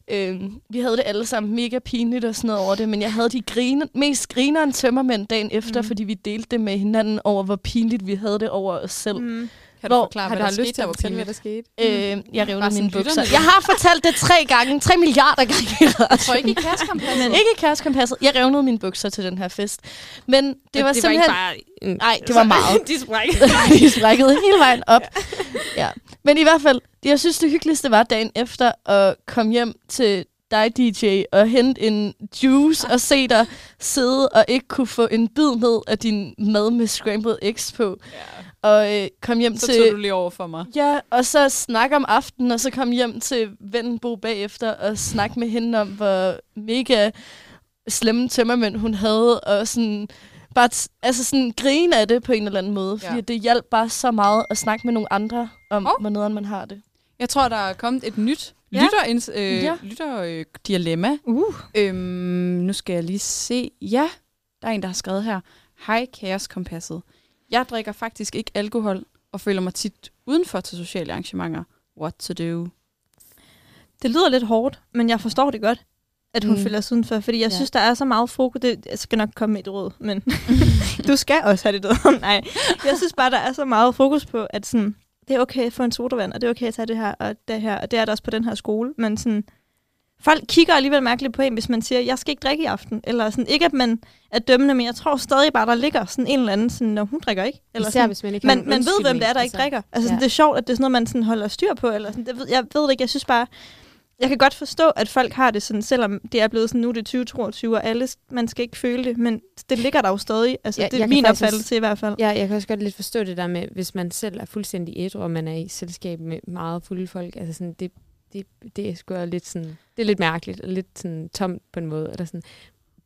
Øhm, vi havde det alle sammen mega pinligt og sådan noget over det, men jeg havde de grine, mest grineren tømmermænd dagen efter, Mm. fordi vi delte det med hinanden over, hvor pinligt vi havde det over os selv. Mm. Mm, Kan du Hvor- forklare, Har hvad du der har skete, lyst til der at var fortælle, hvad pinligt? der skete? Øh, jeg revnede mine bukser. Jeg har fortalt det tre gange, tre milliarder gange. Jeg tror ikke i kærestekompasset. Ikke i kærestekompasset. Jeg revnede mine bukser til den her fest. Men det var det simpelthen... var ikke bare... En, Nej, det var meget. de spræk. de sprækkede hele vejen op. Ja. Men i hvert fald, jeg synes, det hyggeligste var dagen efter at komme hjem til dig, DJ, og hente en juice og se dig sidde og ikke kunne få en bid ned af din mad med scrambled eggs på. Ja. Og øh, kom hjem Så til... tog du lige over for mig. Ja, og så snakke om aftenen, og så kom hjem til vennen Bo bagefter og snakke med hende om, hvor mega slemme tømmermænd hun havde, og sådan bare altså sådan grine af det på en eller anden måde, fordi Ja. det hjalp bare så meget at snakke med nogle andre om, oh. hvor nederen man har det. Jeg tror, der er kommet et nyt Ja. lytter, øh, Ja. lytter øh, dilemma. uh. Øhm, nu skal jeg lige se. Ja, der er en, der har skrevet her. Hej, kaoskompasset. Jeg drikker faktisk ikke alkohol og føler mig tit udenfor til sociale arrangementer. What to do? Det lyder lidt hårdt, men jeg forstår det godt, at hun Mm. føler sig udenfor, fordi jeg Ja. ja. synes, der er så meget fokus. Det, jeg skal nok komme med et råd, men du skal også have det råd. Nej, jeg synes bare, der er så meget fokus på, at sådan, det er okay at få en sodavand, og det er okay at tage det her og det her, og det er der også på den her skole, men sådan, folk kigger alligevel mærkeligt på en, hvis man siger, jeg skal ikke drikke i aften, eller sådan, ikke at man er dømmende, men jeg tror stadig bare, der ligger sådan en eller anden, sådan, når hun drikker ikke. Eller Især sådan, hvis man ikke man, man ved, hvem det er, der ikke drikker. Altså, ja. sådan, det er sjovt, at det er sådan noget, man sådan holder styr på. Eller sådan. Det ved, jeg ved det ikke. Jeg synes bare, jeg kan godt forstå, at folk har det sådan, selvom det er blevet sådan, nu er det 2022, og alle, man skal ikke føle det, men det ligger der jo stadig. Altså, Ja, det er min opfattelse i hvert fald. Ja, jeg kan også godt lidt forstå det der med, hvis man selv er fuldstændig ædru, og man er i selskab med meget fulde folk. Altså sådan, det, det, det er sgu lidt sådan, det er lidt mærkeligt, og lidt sådan tomt på en måde. Eller sådan.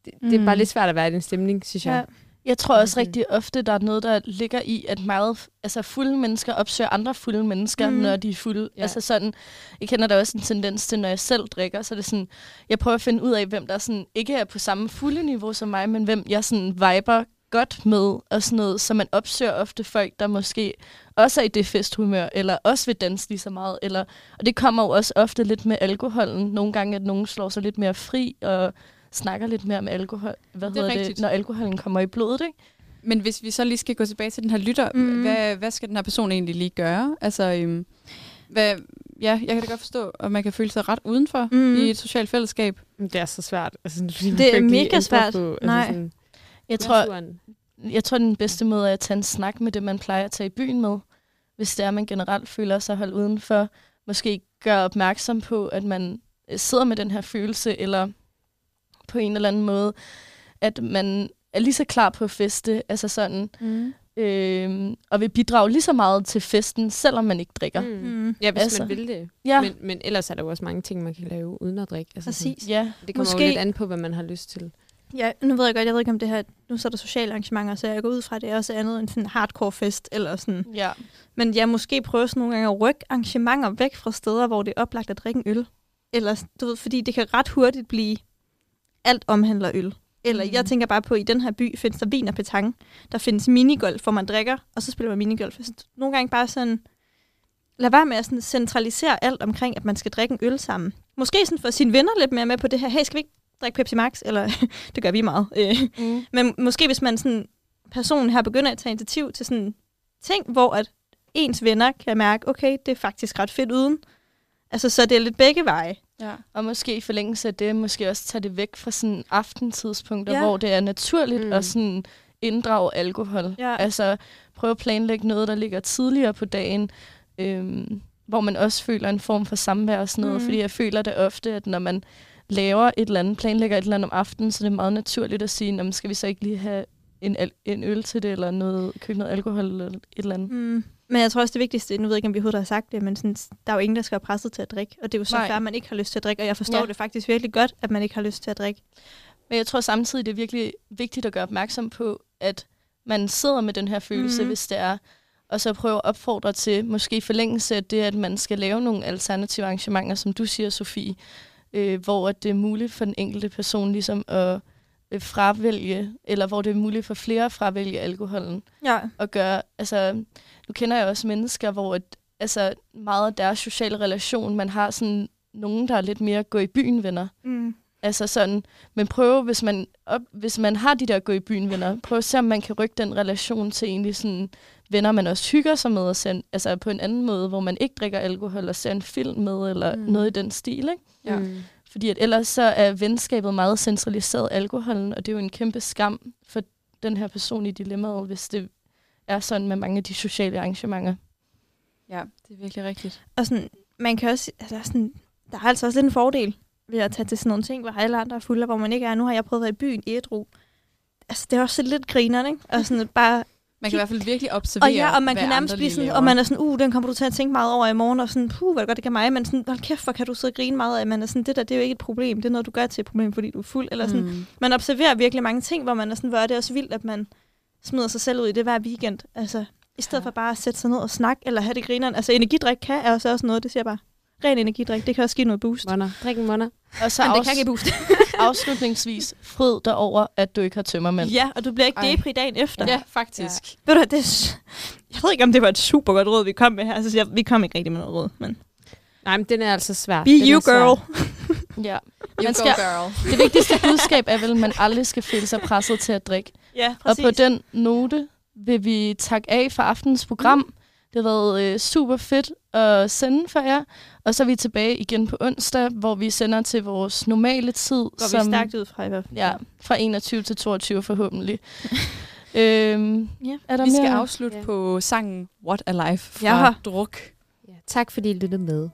Det, mm. det er bare Mm. lidt svært at være i den stemning, synes jeg. Ja. Jeg tror også Mhm. rigtig ofte, der er noget, der ligger i, at meget altså fulde mennesker opsøger andre fulde mennesker, mm. når de er fulde. Ja. Altså sådan, jeg kender da også en tendens til, når jeg selv drikker, så er det sådan, jeg prøver at finde ud af, hvem der sådan ikke er på samme fulde niveau som mig, men hvem jeg sådan viber godt med og sådan noget. Så man opsøger ofte folk, der måske også er i det festhumør, eller også vil danse lige så meget. Eller, og det kommer jo også ofte lidt med alkoholen. Nogle gange, at nogen slår sig lidt mere fri og snakker lidt mere med alkohol. Hvad Det er hedder rigtigt. det, når alkoholen kommer i blodet, ikke? Men hvis vi så lige skal gå tilbage til den her lytter, Mm. hvad, hvad skal den her person egentlig lige gøre? Altså, øhm, hvad, ja, jeg kan da godt forstå, at man kan føle sig ret udenfor Mm. i et socialt fællesskab. Det er så svært. Altså, fordi Det er mega svært. På, altså, Nej. Sådan, Jeg tror, jeg tror, den bedste måde er at tage en snak med det, man plejer at tage i byen med. Hvis det er, at man generelt føler sig holdt udenfor. Måske gøre opmærksom på, at man øh, sidder med den her følelse, eller på en eller anden måde, at man er lige så klar på at feste, altså sådan, Mm. øh, og vil bidrage lige så meget til festen, selvom man ikke drikker. Mm. Mm. Ja, hvis Altså. man vil det. Ja, Men, men ellers er der jo også mange ting, man kan lave uden at drikke. Altså, sådan, Præcis. ja. det kommer Måske- jo lidt an på, hvad man har lyst til. Ja, nu ved jeg godt, jeg ved ikke om det her, nu så er der sociale arrangementer, så jeg går ud fra, at det er også andet end sådan en hardcore fest, eller sådan. ja. Men jeg måske prøver sådan nogle gange at rykke arrangementer væk fra steder, hvor det er oplagt at drikke en øl. Eller, du ved, fordi det kan ret hurtigt blive, alt omhandler øl. Eller mm. jeg tænker bare på, at i den her by findes der vin og petang. Der findes minigolf, hvor man drikker, og så spiller man minigolf. Så Nogle gange bare sådan, lad være med at sådan centralisere alt omkring, at man skal drikke en øl sammen. Måske sådan få sine venner lidt mere med på det her. Hey, skal vi ikke drikke Pepsi Max? Eller, det gør vi meget. Øh, Mm. men måske hvis man sådan, personen her begynder at tage initiativ til sådan ting, hvor at ens venner kan mærke, okay, det er faktisk ret fedt uden. Altså, så det er lidt begge veje. Ja. Og måske i forlængelse af det, måske også tage det væk fra sådan aftentidspunkter, Ja. hvor det er naturligt Mm. at sådan inddrage alkohol. Ja. Altså prøve at planlægge noget, der ligger tidligere på dagen, øhm, hvor man også føler en form for samvær og sådan noget. Mm. Fordi jeg føler det ofte, at når man laver et eller andet, planlægger et eller andet om aftenen, så det er meget naturligt at sige, "Nå, skal vi så ikke lige have en, en øl til det, eller noget, købe noget alkohol eller et eller andet. Mm. Men jeg tror også, det vigtigste, nu ved jeg ikke, om vi overhovedet har sagt det, men sådan, der er jo ingen, der skal være presset til at drikke. Og det er jo så fair, at man ikke har lyst til at drikke. Og jeg forstår ja. Det faktisk virkelig godt, at man ikke har lyst til at drikke. Men jeg tror samtidig, det er virkelig vigtigt at gøre opmærksom på, at man sidder med den her følelse, mm. hvis det er, og så prøve at opfordre til, måske i forlængelse af det, at man skal lave nogle alternative arrangementer, som du siger, Sofie, øh, hvor at det er muligt for den enkelte person ligesom at øh, fravælge, eller hvor det er muligt for flere at fravælge alkoholen Ja. og gøre, altså, nu kender jeg også mennesker, hvor et, altså, meget af deres sociale relation, man har sådan nogen, der er lidt mere gå i byen venner. Mm. Altså sådan, men prøv, hvis man, op, hvis man har de der gå i byen venner, prøv at se, om man kan rykke den relation til egentlig sådan venner, man også hygger sig med, og ser, altså på en anden måde, hvor man ikke drikker alkohol og ser en film med, eller Mm. mm. noget i den stil, ikke? Ja. Mm. Fordi at ellers så er venskabet meget centraliseret alkoholen, og det er jo en kæmpe skam for den her person i dilemmaet, hvis det er sådan med mange af de sociale arrangementer. ja, det er virkelig rigtigt. Og sådan, man kan også, altså sådan, der er altså også lidt en fordel ved at tage til sådan nogle ting, hvor alle andre er fulde, hvor man ikke er. Nu har jeg prøvet at være i byen ædru. Altså, det er også lidt grineren, ikke? Og sådan bare Man kan i hvert fald virkelig observere, Og ja, og man kan nærmest blive sådan, og man er sådan, uh, den kommer du til at tænke meget over i morgen, og sådan, puh, hvad godt det kan mig, men sådan, hold kæft, hvor kan du sidde og grine meget af, man er sådan, det der, det er jo ikke et problem, det er noget, du gør til et problem, fordi du er fuld, eller sådan. Mm. Man observerer virkelig mange ting, hvor man er sådan, hvor er det også vildt, at man smider sig selv ud i det hver weekend, altså, i stedet Ja. for bare at sætte sig ned og snakke, eller have det grineren. Altså, energidrik kan er også, også noget, det siger jeg bare. Ren energidrik, det kan også give noget boost. Monner. Drik en monner. Og så Men det kan give boost. afslutningsvis, fryd dig over, at du ikke har tømmermænd. ja, og du bliver ikke depri dagen efter. Ja, faktisk. Ved du, hvad, det er, jeg ved ikke, om det var et super godt råd, vi kom med her. Altså, jeg, vi kom ikke rigtig med noget råd, men Nej, men den er altså svær. be den you, er girl. ja. You Man go, skal- girl. Det vigtigste budskab er vel, at man aldrig skal føle sig presset til at drikke. Ja, Og på den note vil vi takke af for aftens program. Det har været øh, super fedt at sende for jer. Og så er vi tilbage igen på onsdag, hvor vi sender til vores normale tid. går vi stærkt ud fra i hvert fald. Ja, fra 21 til 22 forhåbentlig. øhm, Ja. er der Vi skal mere? afslutte Ja. på sangen What a Life fra Ja. Druk. Ja. Tak fordi I lyttede med.